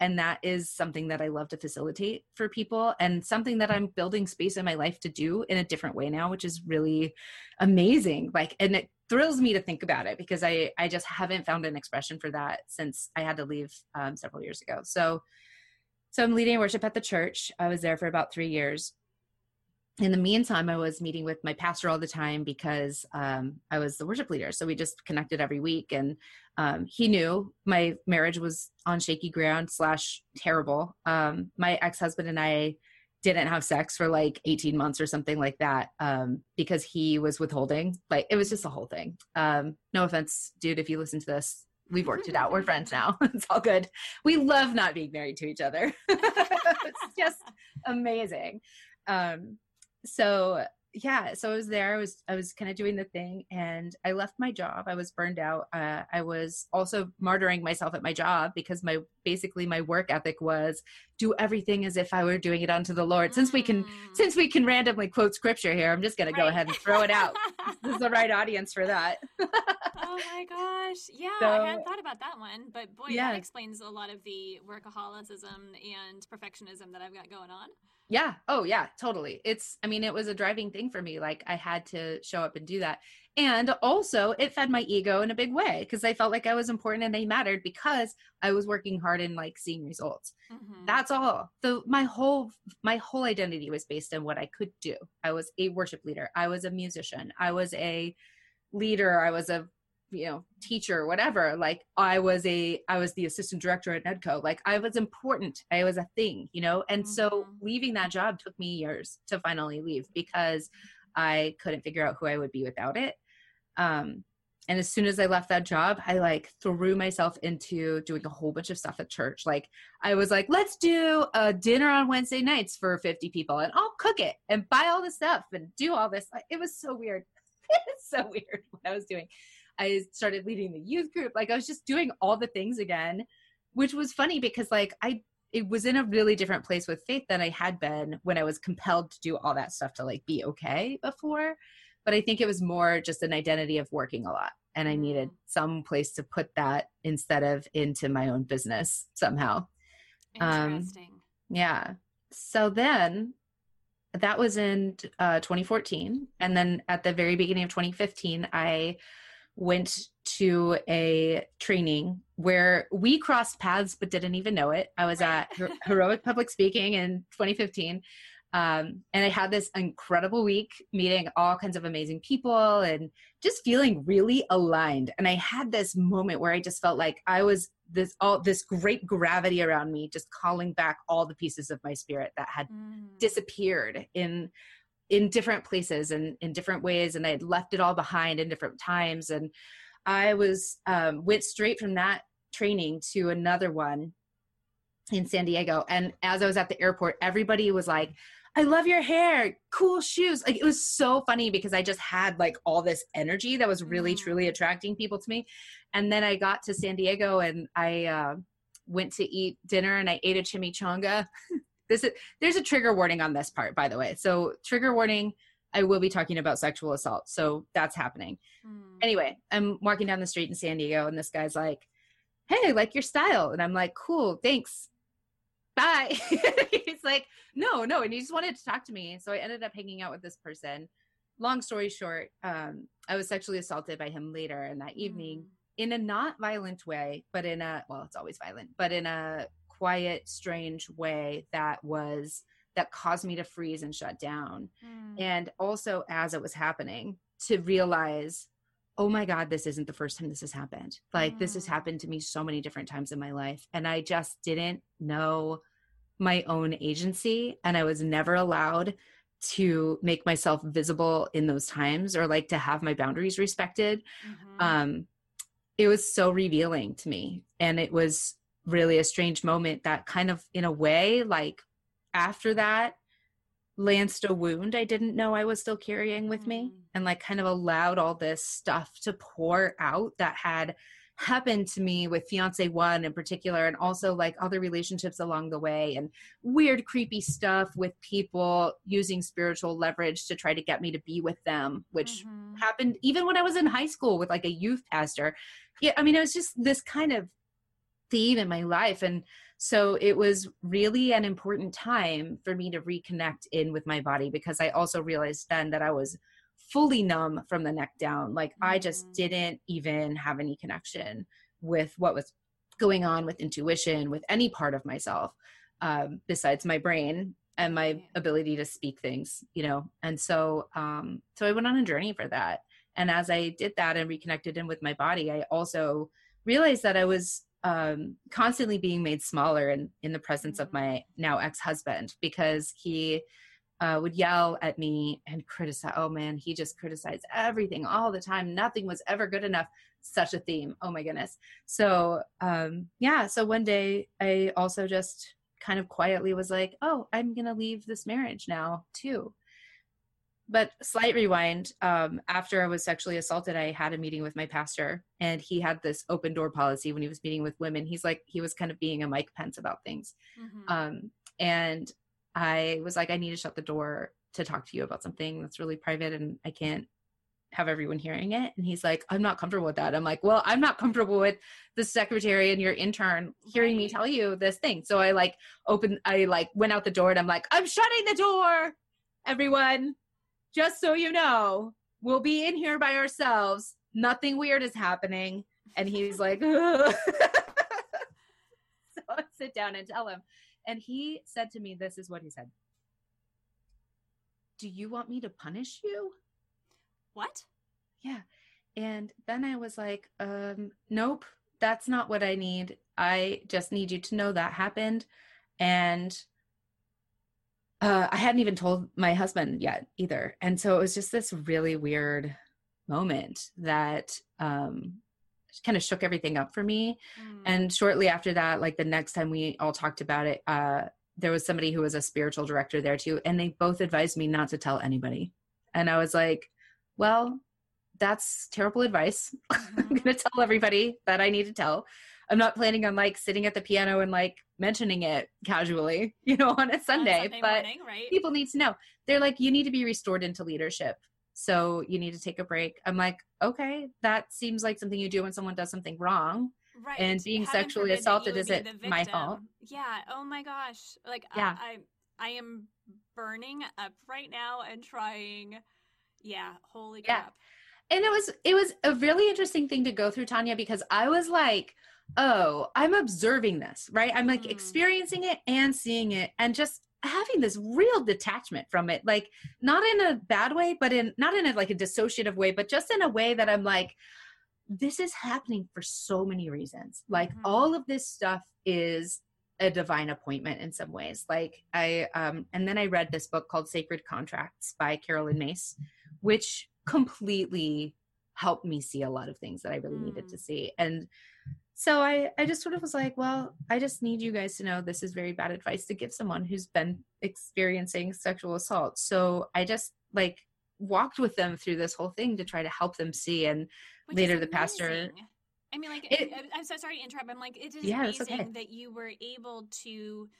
Speaker 2: and that is something that i love to facilitate for people and something that i'm building space in my life to do in a different way now which is really amazing like and it thrills me to think about it because I I just haven't found an expression for that since I had to leave um, several years ago. So so I'm leading worship at the church. I was there for about three years. In the meantime, I was meeting with my pastor all the time because um, I was the worship leader. So we just connected every week, and um, he knew my marriage was on shaky ground slash terrible. Um, my ex husband and I didn't have sex for like 18 months or something like that um, because he was withholding. Like it was just a whole thing. Um, no offense, dude, if you listen to this, we've worked it out. We're friends now. it's all good. We love not being married to each other. it's just amazing. Um, so yeah, so I was there. I was I was kind of doing the thing, and I left my job. I was burned out. Uh, I was also martyring myself at my job because my basically my work ethic was do everything as if I were doing it unto the Lord. Since we can
Speaker 1: Mm.
Speaker 2: since we can randomly quote scripture here, I'm just going to go ahead and throw it out. this is the right audience for that.
Speaker 1: oh my gosh. Yeah, I hadn't thought about that one, but boy,
Speaker 2: Yeah.
Speaker 1: that explains a lot of the workaholicism and perfectionism that I've got going on.
Speaker 2: Yeah. Oh, yeah, totally. It's, I mean, it was a driving thing for me. Like, I had to show up and do that. And also, it fed my ego in a big way because I felt like I was important and they mattered because I was working hard and like seeing results.
Speaker 1: Mhm.
Speaker 2: That's all. So my whole my whole identity was based on what I could do. I was a worship leader. I was a musician. I was a leader. I was a you know teacher whatever like i was a i was the assistant director at nedco like i was important. I was a thing you know? And so
Speaker 1: Mhm.
Speaker 2: leaving that job took me years to finally leave because i couldn't figure out who i would be without it. Um and as soon as i left that job i like threw myself into doing a whole bunch of stuff at church. Like i was like let's do a dinner on wednesday nights for 50 people and i'll cook it and buy all the stuff and do all this. It was so weird. It's so weird what i was doing I started leading the youth group. Like I was just doing all the things again, which was funny because like I it was in a really different place with faith than I had been when I was compelled to do all that stuff to like be okay before. But I think it was more just an identity of working a lot. And I needed
Speaker 1: Mm.
Speaker 2: some place to put that instead of into my own business somehow. um,
Speaker 1: Interesting.
Speaker 2: Yeah. So then that was in uh, 2014. And then at the very beginning of 2015, I went to a training where we crossed paths but didn't even know it. I was at Heroic Public Speaking in 2015. Um, and I had this incredible week meeting all kinds of amazing people and just feeling really aligned. And I had this moment where I just felt like I was this all this great gravity around me, just calling back all the pieces of my spirit that had
Speaker 1: Mm.
Speaker 2: disappeared in in different places and in different ways and i had left it all behind in different times and i was um, went straight from that training to another one in san diego and as i was at the airport everybody was like i love your hair cool shoes like it was so funny because i just had like all this energy that was really
Speaker 1: Mm.
Speaker 2: truly attracting people to me and then i got to san diego and i uh, went to eat dinner and i ate a chimichanga this is there's a trigger warning on this part by the way. So trigger warning i will be talking about sexual assault. So that's happening.
Speaker 1: Mm.
Speaker 2: anyway i'm walking down the street in san diego and this guy's like hey I like your style. And i'm like cool thanks. Bye. He's like no no and he just wanted to talk to me. So i ended up hanging out with this person. Long story short um i was sexually assaulted by him later in that evening
Speaker 1: Mm.
Speaker 2: in a not violent way, but in a well, it's always violent, but in a quiet, strange way that was that caused me to freeze and shut down.
Speaker 1: Mm.
Speaker 2: And also as it was happening, to realize, oh my God, this isn't the first time this has happened. Like this has
Speaker 1: Mm.
Speaker 2: happened to me so many different times in my life. And I just didn't know my own agency. And I was never allowed to make myself visible in those times or like to have my boundaries respected
Speaker 1: Mhm.
Speaker 2: um it was so revealing to me and it was really a strange moment that kind of in a way like after that lanced a wound i didn't know i was still carrying with me
Speaker 1: Mm.
Speaker 2: and like kind of allowed all this stuff to pour out that had happened to me with fiance one in particular and also like other relationships along the way and weird creepy stuff with people using spiritual leverage to try to get me to be with them which
Speaker 1: Mhm.
Speaker 2: happened even when I was in high school with like a youth pastor. Yeah, I mean, it was just this kind of theme in my life. And so it was really an important time for me to reconnect in with my body because I also realized then that I was fully numb from the neck down. Like I just
Speaker 1: Mhm.
Speaker 2: didn't even have any connection with what was going on with intuition, with any part of myself um, besides my brain and my ability to speak things, you know. And so, um, so I went on a journey for that. And as I did that and reconnected in with my body, I also realized that I was um, constantly being made smaller in, in the presence of my now ex-husband because he uh, would yell at me and criticize. Oh man, he just criticized everything all the time. Nothing was ever good enough. Such a theme. Oh my goodness. So um, yeah. So one day I also just kind of quietly was like, oh, I'm gonna leave this marriage now too. But slight rewind. Um, after I was sexually assaulted, I had a meeting with my pastor, and he had this open door policy when he was meeting with women. He's like, he was kind of being a Mike Pence about things.
Speaker 1: Mhm.
Speaker 2: Um, and I was like, I need to shut the door to talk to you about something that's really private and I can't have everyone hearing it. And he's like, I'm not comfortable with that. I'm like, well, I'm not comfortable with the secretary and your intern hearing me tell you this thing. So I like open I like went out the door and I'm like, I'm shutting the door, everyone. Just so you know, we'll be in here by ourselves. Nothing weird is happening. And he's like, so I sit down and tell him. And he said to me, This is what he said Do you want me to punish you?
Speaker 1: what?
Speaker 2: Yeah. And then I was like, um, Nope, that's not what I need. I just need you to know that happened. And uh, I hadn't even told my husband yet either. And so it was just this really weird moment that um, kind of shook everything up for me
Speaker 1: Mm.
Speaker 2: and shortly after that like the next time we all talked about it uh there was somebody who was a spiritual director there too and they both advised me not to tell anybody and i was like well that's terrible advice i'm
Speaker 1: Mhm.
Speaker 2: gonna tell everybody that i need to tell i'm not planning on like sitting at the piano and like mentioning it casually you know on a
Speaker 1: On
Speaker 2: sunday, but
Speaker 1: morning, right?
Speaker 2: people need to know they're like you need to be restored into leadership so you need to take a break i'm like okay that seems like something you do when someone does something wrong
Speaker 1: right.
Speaker 2: and being
Speaker 1: Heaven
Speaker 2: sexually assaulted
Speaker 1: be the
Speaker 2: my fault.
Speaker 1: Yeah. Oh my gosh. Like
Speaker 2: Yeah.
Speaker 1: I, I I am burning up right now and trying. Yeah. Holy
Speaker 2: Yeah.
Speaker 1: crap.
Speaker 2: and it was it was a really interesting thing to go through tanya because i was like oh i'm observing this right i'm like
Speaker 1: Mm.
Speaker 2: experiencing it and seeing it and just having this real detachment from it like not in a bad way but in not in a like a dissociative way but just in a way that i'm like this is happening for so many reasons like
Speaker 1: Mhm.
Speaker 2: all of this stuff is a divine appointment in some ways like i um and then i read this book called sacred contracts by Caroline Myss which completely helped me see a lot of things that i really needed
Speaker 1: Mm.
Speaker 2: to see and so I, I just sort of was like, well, I just need you guys to know this is very bad advice to give someone who's been experiencing sexual assault. So I just like walked with them through this whole thing to try to help them see. And
Speaker 1: Which
Speaker 2: later the pastor-
Speaker 1: I mean, like,
Speaker 2: It-
Speaker 1: I'm so sorry to interrupt. I'm like, it is
Speaker 2: Yeah,
Speaker 1: amazing
Speaker 2: okay.
Speaker 1: that you were able to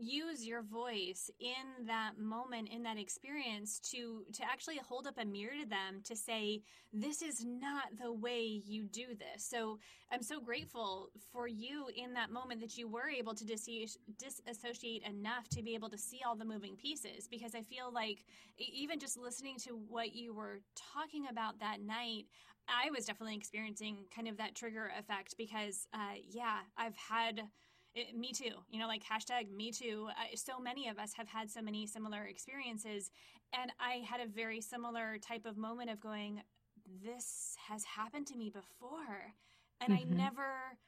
Speaker 1: use your voice in that moment in that experience to to actually hold up a mirror to them to say this is not the way you do this. So i'm so grateful for you in that moment that you were able to dis- disassociate enough to be able to see all the moving pieces because i feel like even just listening to what you were talking about that night I was definitely experiencing kind of that trigger effect because, uh, yeah, I've had it, me too. You know, like hashtag me too. Uh, so many of us have had so many similar experiences, and I had a very similar type of moment of going, "This has happened to me before," and I
Speaker 2: Mhm.
Speaker 1: never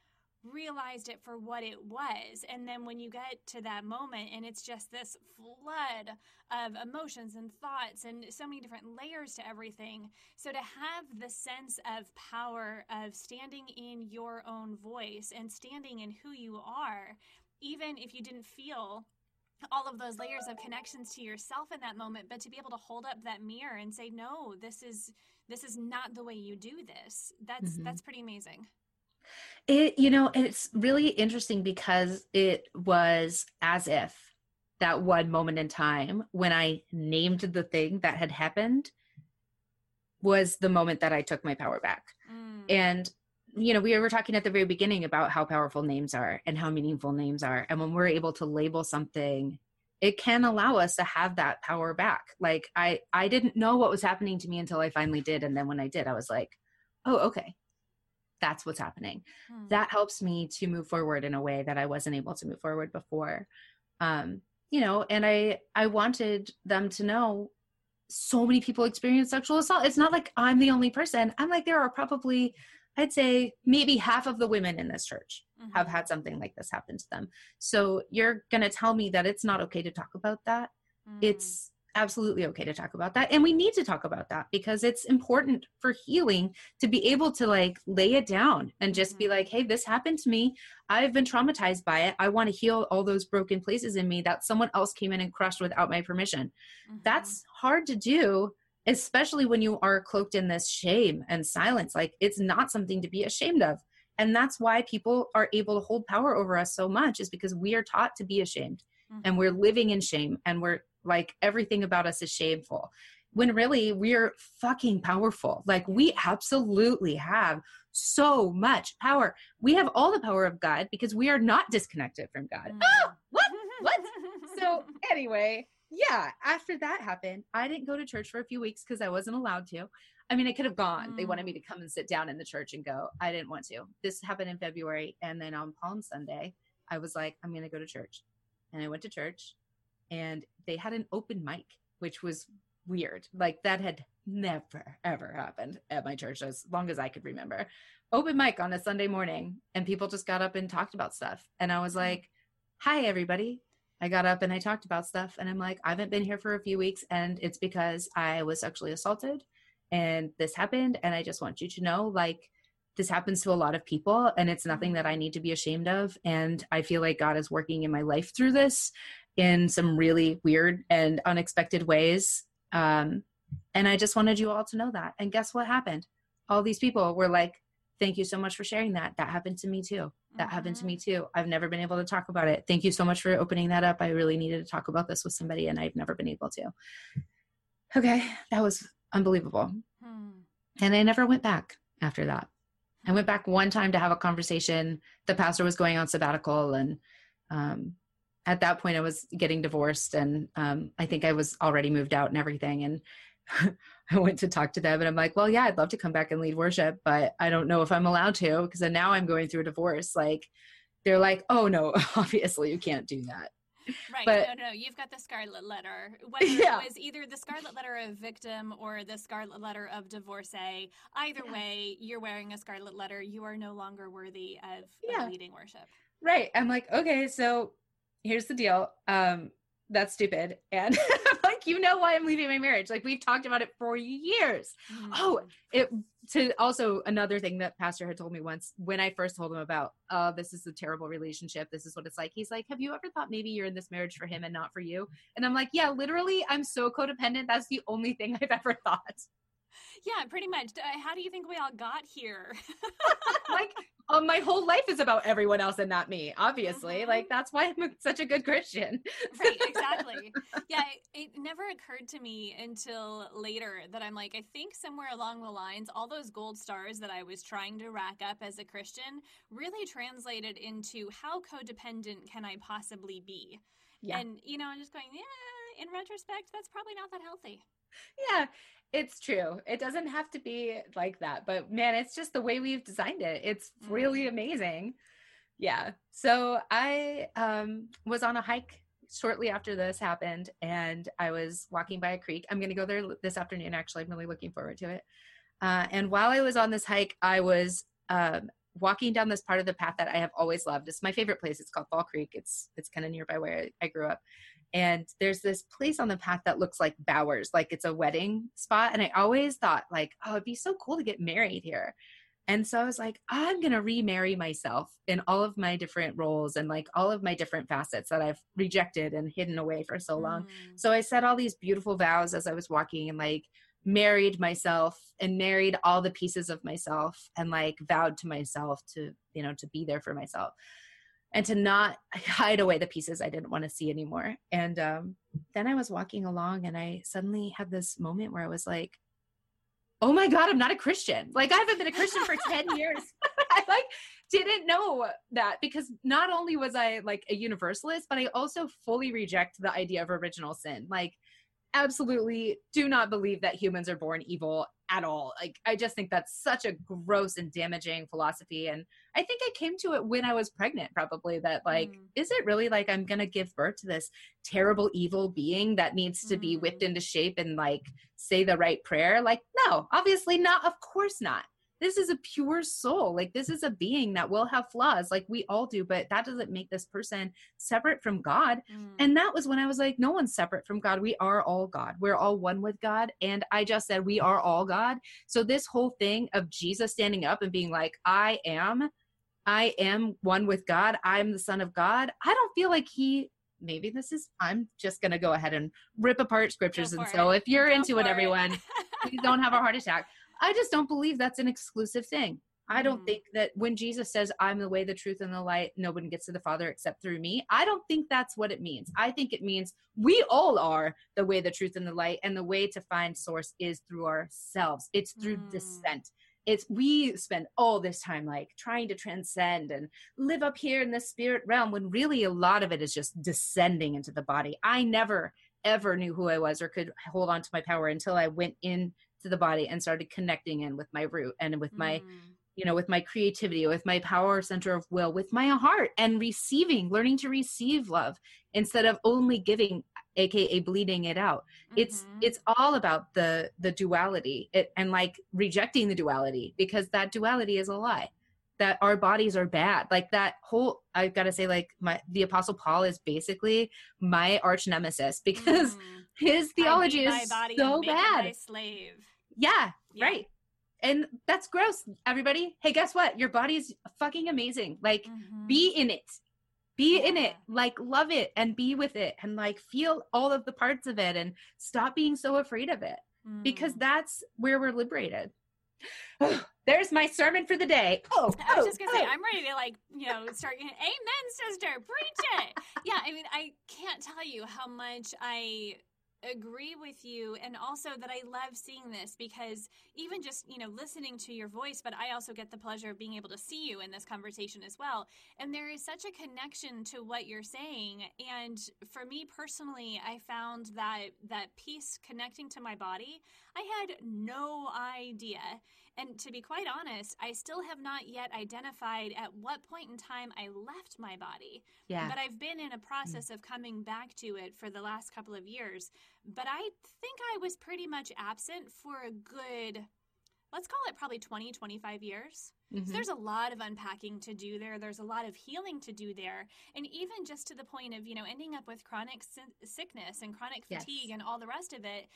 Speaker 1: realized it for what it was. And then when you get to that moment, and it's just this flood of emotions and thoughts and so many different layers to everything. So to have the sense of power of standing in your own voice and standing in who you are, even if you didn't feel all of those layers of connections to yourself in that moment but to be able to hold up that mirror and say no this is this is not the way you do this that's
Speaker 2: Mhm.
Speaker 1: that's pretty amazing
Speaker 2: it, you know, it's really interesting because it was as if that one moment in time when I named the thing that had happened was the moment that I took my power back.
Speaker 1: Mm.
Speaker 2: And you know, we were talking at the very beginning about how powerful names are and how meaningful names are. And when we're able to label something, it can allow us to have that power back. Like I I didn't know what was happening to me until I finally did and then when I did, I was like, "Oh, okay. That's what's happening."
Speaker 1: Hmm.
Speaker 2: That helps me to move forward in a way that I wasn't able to move forward before. Um, you know, and I I wanted them to know so many people experience sexual assault. It's not like I'm the only person. I'm like there are probably I'd say maybe half of the women in this church have
Speaker 1: Mhm.
Speaker 2: had something like this happen to them. So you're going to tell me that it's not okay to talk about that.
Speaker 1: Mm.
Speaker 2: It's absolutely okay to talk about that. And we need to talk about that because it's important for healing to be able to like lay it down and just be
Speaker 1: Mhm.
Speaker 2: like hey this happened to me. I've been traumatized by it. I want to heal all those broken places in me that someone else came in and crushed without my permission.
Speaker 1: Mhm.
Speaker 2: that's hard to do especially when you are cloaked in this shame and silence. Like it's not something to be ashamed of. And that's why people are able to hold power over us so much is because we are taught to be ashamed. And
Speaker 1: Mhm.
Speaker 2: we're living in shame and we're like everything about us is shameful when really we're fucking powerful. Like we absolutely have so much power. We have all the power of god because we are not disconnected from god.
Speaker 1: Mm.
Speaker 2: what? What? so anyway yeah after that happened i didn't go to church for a few weeks because i wasn't allowed to. I mean i could have gone. They wanted me to come and sit down in the church and go. I didn't want to. This happened in february and then on palm sunday i was like i'm going to go to church. And i went to church and they had an open mic which was weird like that had never ever happened at my church as long as i could remember open mic on a sunday morning and people just got up and talked about stuff and i was mm-hmm. like hi everybody I got up and I talked about stuff and I'm like, I haven't been here for a few weeks and it's because I was sexually assaulted and this happened. And I just want you to know like this happens to a lot of people and it's mm-hmm. nothing that I need to be ashamed of. And I feel like God is working in my life through this in some really weird and unexpected ways. Um, and I just wanted you all to know that. And guess what happened? All these people were like, Thank you so much for sharing that. That happened to me too that happened to me too. I've never been able to talk about it. Thank you so much for opening that up. I really needed to talk about this with somebody and I've never been able to. Okay, that was unbelievable.
Speaker 1: Hmm.
Speaker 2: And I never went back after that. I went back one time to have a conversation. The pastor was going on sabbatical and um at that point I was getting divorced and um I think I was already moved out and everything and I went to talk to them and I'm like, well, yeah, I'd love to come back and lead worship, but I don't know if I'm allowed to because now I'm going through a divorce. Like, they're like, oh no, obviously you can't do that.
Speaker 1: Right.
Speaker 2: But-
Speaker 1: no, no, you've got the scarlet letter. Whether
Speaker 2: Yeah.
Speaker 1: it was either the scarlet letter of victim or the scarlet letter of divorcee, either
Speaker 2: Yeah.
Speaker 1: way, you're wearing a scarlet letter. You are no longer worthy of,
Speaker 2: Yeah.
Speaker 1: of leading worship.
Speaker 2: Right. I'm like, okay, so here's the deal. Um, that's stupid. And like, you know why I'm leaving my marriage. Like we've talked about it for years. Oh,
Speaker 1: Mhm.
Speaker 2: it to also another thing that pastor had told me once when i first told him about oh this is a terrible relationship this is what it's like he's like have you ever thought maybe you're in this marriage for him and not for you and i'm like yeah literally i'm so codependent that's the only thing i've ever thought
Speaker 1: yeah, pretty much. Uh, How do you think we all got here?
Speaker 2: like um, my whole life is about everyone else and not me obviously
Speaker 1: Mhm.
Speaker 2: like that's why i'm such a good christian
Speaker 1: right, exactly. Yeah, it, it never occurred to me until later that I'm like, I think somewhere along the lines, all those gold stars that I was trying to rack up as a Christian really translated into how codependent can I possibly be?
Speaker 2: yeah
Speaker 1: And, you know, I'm just going, yeah, in retrospect, that's probably not that healthy.
Speaker 2: yeah it's true. It doesn't have to be like that but man it's just the way we've designed it. It's really
Speaker 1: Mhm.
Speaker 2: amazing. Yeah. So i um was on a hike shortly after this happened and i was walking by a creek. I'm going to go there this afternoon actually. I'm really looking forward to it. Uh, and while i was on this hike i was um walking down this part of the path that i have always loved. It's my favorite place. It's called fall creek. It's it's kind of nearby where I, I grew up and there's this place on the path that looks like Bowers, like it's a wedding spot. And I always thought, like, oh, it'd be so cool to get married here. And so I was like, I'm gonna remarry myself in all of my different roles and like all of my different facets that I've rejected and hidden away for so long.
Speaker 1: Mm.
Speaker 2: So I said all these beautiful vows as I was walking and like married myself and married all the pieces of myself and like vowed to myself to, you know, to be there for myself and to not hide away the pieces I didn't want to see anymore. And um, then I was walking along and I suddenly had this moment where I was like, oh my God, I'm not a Christian. Like I haven't been a Christian for 10 years. I like didn't know that because not only was I like a universalist, but I also fully reject the idea of original sin. Like absolutely do not believe that humans are born evil at all. Like I just think that's such a gross and damaging philosophy and I think I came to it when I was pregnant probably that like
Speaker 1: Mm.
Speaker 2: is it really like I'm going to give birth to this terrible evil being that needs to be
Speaker 1: Mm.
Speaker 2: whipped into shape and like say the right prayer? Like no, obviously not. Of course not. This is a pure soul. Like this is a being that will have flaws, like we all do, but that doesn't make this person separate from God. Mm. And that was when I was like, no one's separate from God. We are all God. We're all one with God. And I just said, we are all God. So this whole thing of Jesus standing up and being like, I am, I am one with God. I'm the son of God. I don't feel like he maybe this is i'm just going to go ahead and rip apart scriptures and so if you're go into it everyone please don't have a heart attack i just don't believe that's an exclusive thing. I don't mm. think that when jesus says i'm the way the truth and the light no one gets to the father except through me i don't think that's what it means. I think it means we all are the way the truth and the light and the way to find source is through ourselves. It's through mm. descent it's we spend all this time like trying to transcend and live up here in the spirit realm when really a lot of it is just descending into the body. I never ever knew who i was or could hold on to my power until i went into the body and started connecting in with my root and with my mm. you know with my creativity with my power center of will with my heart and receiving learning to receive love instead of only giving aka bleeding it out mm-hmm. it's it's all about the the duality it, and like rejecting the duality because that duality is a lie that our bodies are bad like that whole i've gotta say like my the apostle paul is basically my arch nemesis because mm. his theology is so bad
Speaker 1: slave
Speaker 2: yeah, yeah right and that's gross everybody hey guess what your body's fucking amazing like mm-hmm. be in it be yeah. in it like love it and be with it and like feel all of the parts of it and stop being so afraid of it mm. because that's where we're liberated there's my sermon for the day. Oh,
Speaker 1: I was oh, just gonna oh. say, I'm ready to like, you know, start. Getting Amen, sister, preach it. yeah, I mean, I can't tell you how much I agree with you and also that I love seeing this because even just, you know, listening to your voice, but I also get the pleasure of being able to see you in this conversation as well. And there is such a connection to what you're saying. And for me personally, I found that that piece connecting to my body, I had no idea and to be quite honest, I still have not yet identified at what point in time I left my body. Yeah. But I've been in a process of coming back to it for the last couple of years. But I think I was pretty much absent for a good, let's call it probably 20, 25 years. Mm-hmm. So there's a lot of unpacking to do there. There's a lot of healing to do there. And even just to the point of, you know, ending up with chronic sickness and chronic fatigue yes. and all the rest of it,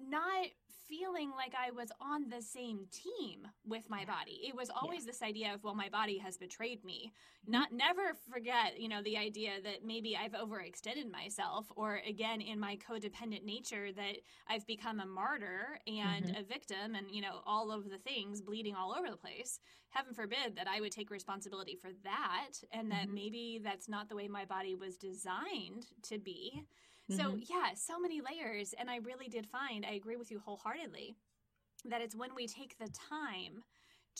Speaker 1: not feeling like I was on the same team with my body. It was always yeah. this idea of, well, my body has betrayed me. Not never forget, you know, the idea that maybe I've overextended myself, or again, in my codependent nature, that I've become a martyr and mm-hmm. a victim and, you know, all of the things bleeding all over the place. Heaven forbid that I would take responsibility for that and that mm-hmm. maybe that's not the way my body was designed to be. So, mm-hmm. yeah, so many layers. And I really did find, I agree with you wholeheartedly, that it's when we take the time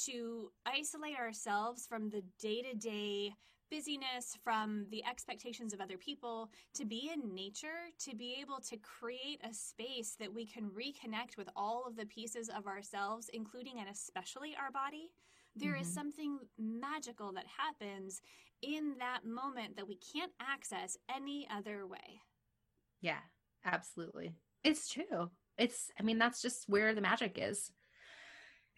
Speaker 1: to isolate ourselves from the day to day busyness, from the expectations of other people, to be in nature, to be able to create a space that we can reconnect with all of the pieces of ourselves, including and especially our body. There mm-hmm. is something magical that happens in that moment that we can't access any other way.
Speaker 2: Yeah, absolutely. It's true. It's, I mean, that's just where the magic is.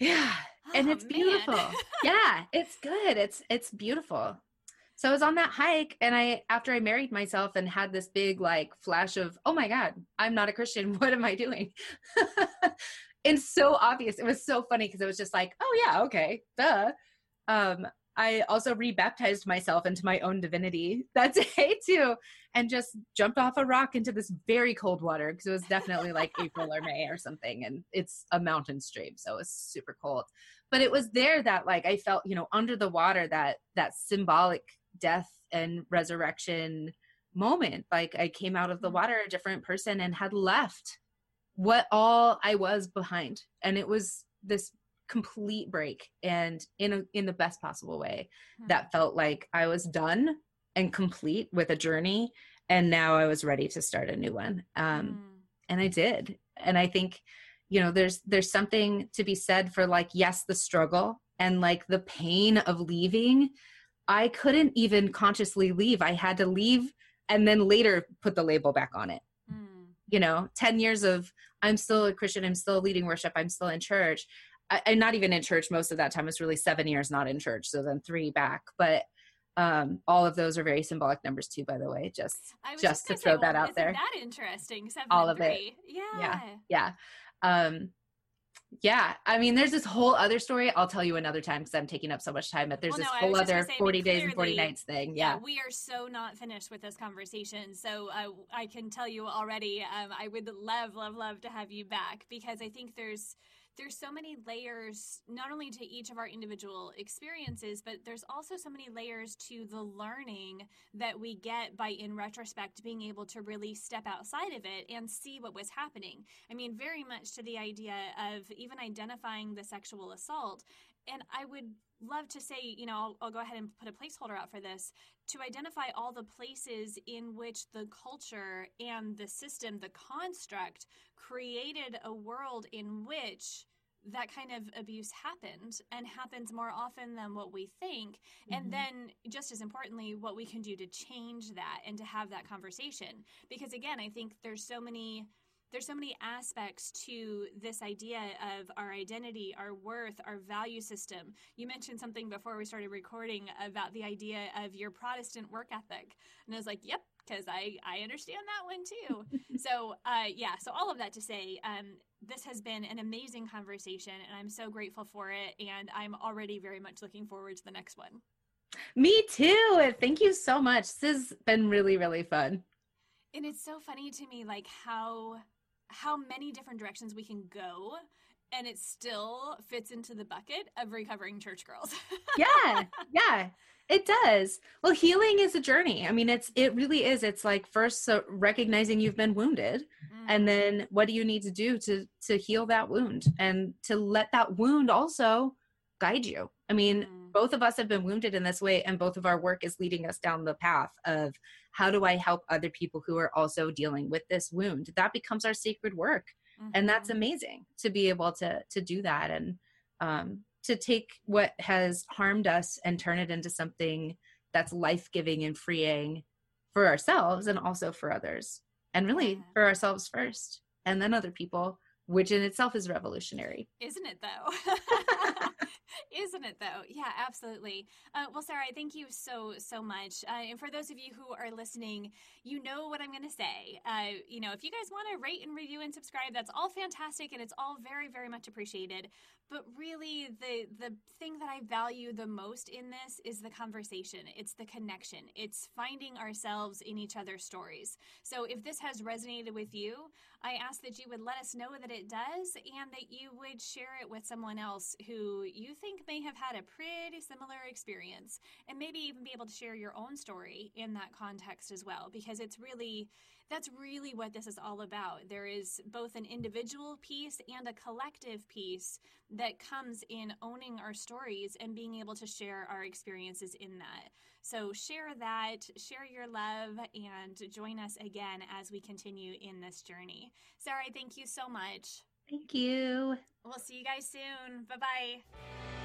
Speaker 2: Yeah. Oh, and it's beautiful. yeah, it's good. It's, it's beautiful. So I was on that hike and I, after I married myself and had this big like flash of, oh my God, I'm not a Christian. What am I doing? and so obvious. It was so funny because it was just like, oh yeah, okay, duh. Um, I also rebaptized myself into my own divinity that day too, and just jumped off a rock into this very cold water because it was definitely like April or May or something, and it's a mountain stream, so it was super cold. But it was there that like I felt, you know, under the water that that symbolic death and resurrection moment. Like I came out of the mm-hmm. water a different person and had left what all I was behind, and it was this complete break and in a, in the best possible way hmm. that felt like I was done and complete with a journey and now I was ready to start a new one. Um, hmm. and I did. And I think you know there's there's something to be said for like yes the struggle and like the pain of leaving. I couldn't even consciously leave. I had to leave and then later put the label back on it. Hmm. you know 10 years of I'm still a Christian. I'm still leading worship. I'm still in church and not even in church most of that time. It's really seven years not in church, so then three back. But um, all of those are very symbolic numbers too, by the way. Just just,
Speaker 1: just
Speaker 2: to
Speaker 1: say,
Speaker 2: throw
Speaker 1: well,
Speaker 2: that out there.
Speaker 1: That interesting. Seven
Speaker 2: all
Speaker 1: of
Speaker 2: it.
Speaker 1: Yeah.
Speaker 2: Yeah. Yeah. Um, yeah. I mean, there's this whole other story. I'll tell you another time because I'm taking up so much time. But there's
Speaker 1: well,
Speaker 2: this
Speaker 1: no,
Speaker 2: whole other
Speaker 1: say,
Speaker 2: 40 days and 40 nights thing. Yeah.
Speaker 1: yeah. We are so not finished with this conversation. So uh, I can tell you already, um, I would love, love, love to have you back because I think there's there's so many layers not only to each of our individual experiences but there's also so many layers to the learning that we get by in retrospect being able to really step outside of it and see what was happening. I mean very much to the idea of even identifying the sexual assault. And i would love to say, you know, I'll, I'll, go ahead and put a placeholder out for this to identify all the places in which the culture and the system, the construct, created a world in which that kind of abuse happened and happens more often than what we think. Mm-hmm. And then, just as importantly, what we can do to change that and to have that conversation. Because again, I think there's so many there's so many aspects to this idea of our identity, our worth, our value system. You mentioned something before we started recording about the idea of your Protestant work ethic. And I was like, yep, because I, I understand that one too. so, uh, yeah, so all of that to say, um, this has been an amazing conversation and I'm so grateful for it. And I'm already very much looking forward to the next one.
Speaker 2: Me too. Thank you so much. This has been really, really fun.
Speaker 1: And it's so funny to me, like how how many different directions we can go and it still fits into the bucket of recovering church girls.
Speaker 2: yeah. Yeah. It does. Well, healing is a journey. I mean, it's it really is. It's like first so recognizing you've been wounded mm. and then what do you need to do to to heal that wound and to let that wound also guide you. I mean, mm. both of us have been wounded in this way and both of our work is leading us down the path of how do I help other people who are also dealing with this wound? That becomes our sacred work. Mm-hmm. And that's mm-hmm. amazing to be able to to do that and um, to take what has harmed us and turn it into something that's life-giving and freeing for ourselves and also for others. And really yeah. for ourselves first and then other people, which in itself is revolutionary.
Speaker 1: Isn't it though? Isn't it though? Yeah, absolutely. Uh, well, Sarah, thank you so so much. Uh, and for those of you who are listening, you know what I'm going to say. Uh, you know, if you guys want to rate and review and subscribe, that's all fantastic, and it's all very very much appreciated. But really, the the thing that I value the most in this is the conversation. It's the connection. It's finding ourselves in each other's stories. So if this has resonated with you, I ask that you would let us know that it does, and that you would share it with someone else who you think may have had a pretty similar experience, and maybe even be able to share your own story in that context as well, because it's really that's really what this is all about. There is both an individual piece and a collective piece that comes in owning our stories and being able to share our experiences in that. So share that, share your love, and join us again as we continue in this journey. Sarah, thank you so much.
Speaker 2: Thank you.
Speaker 1: We'll see you guys soon. Bye bye.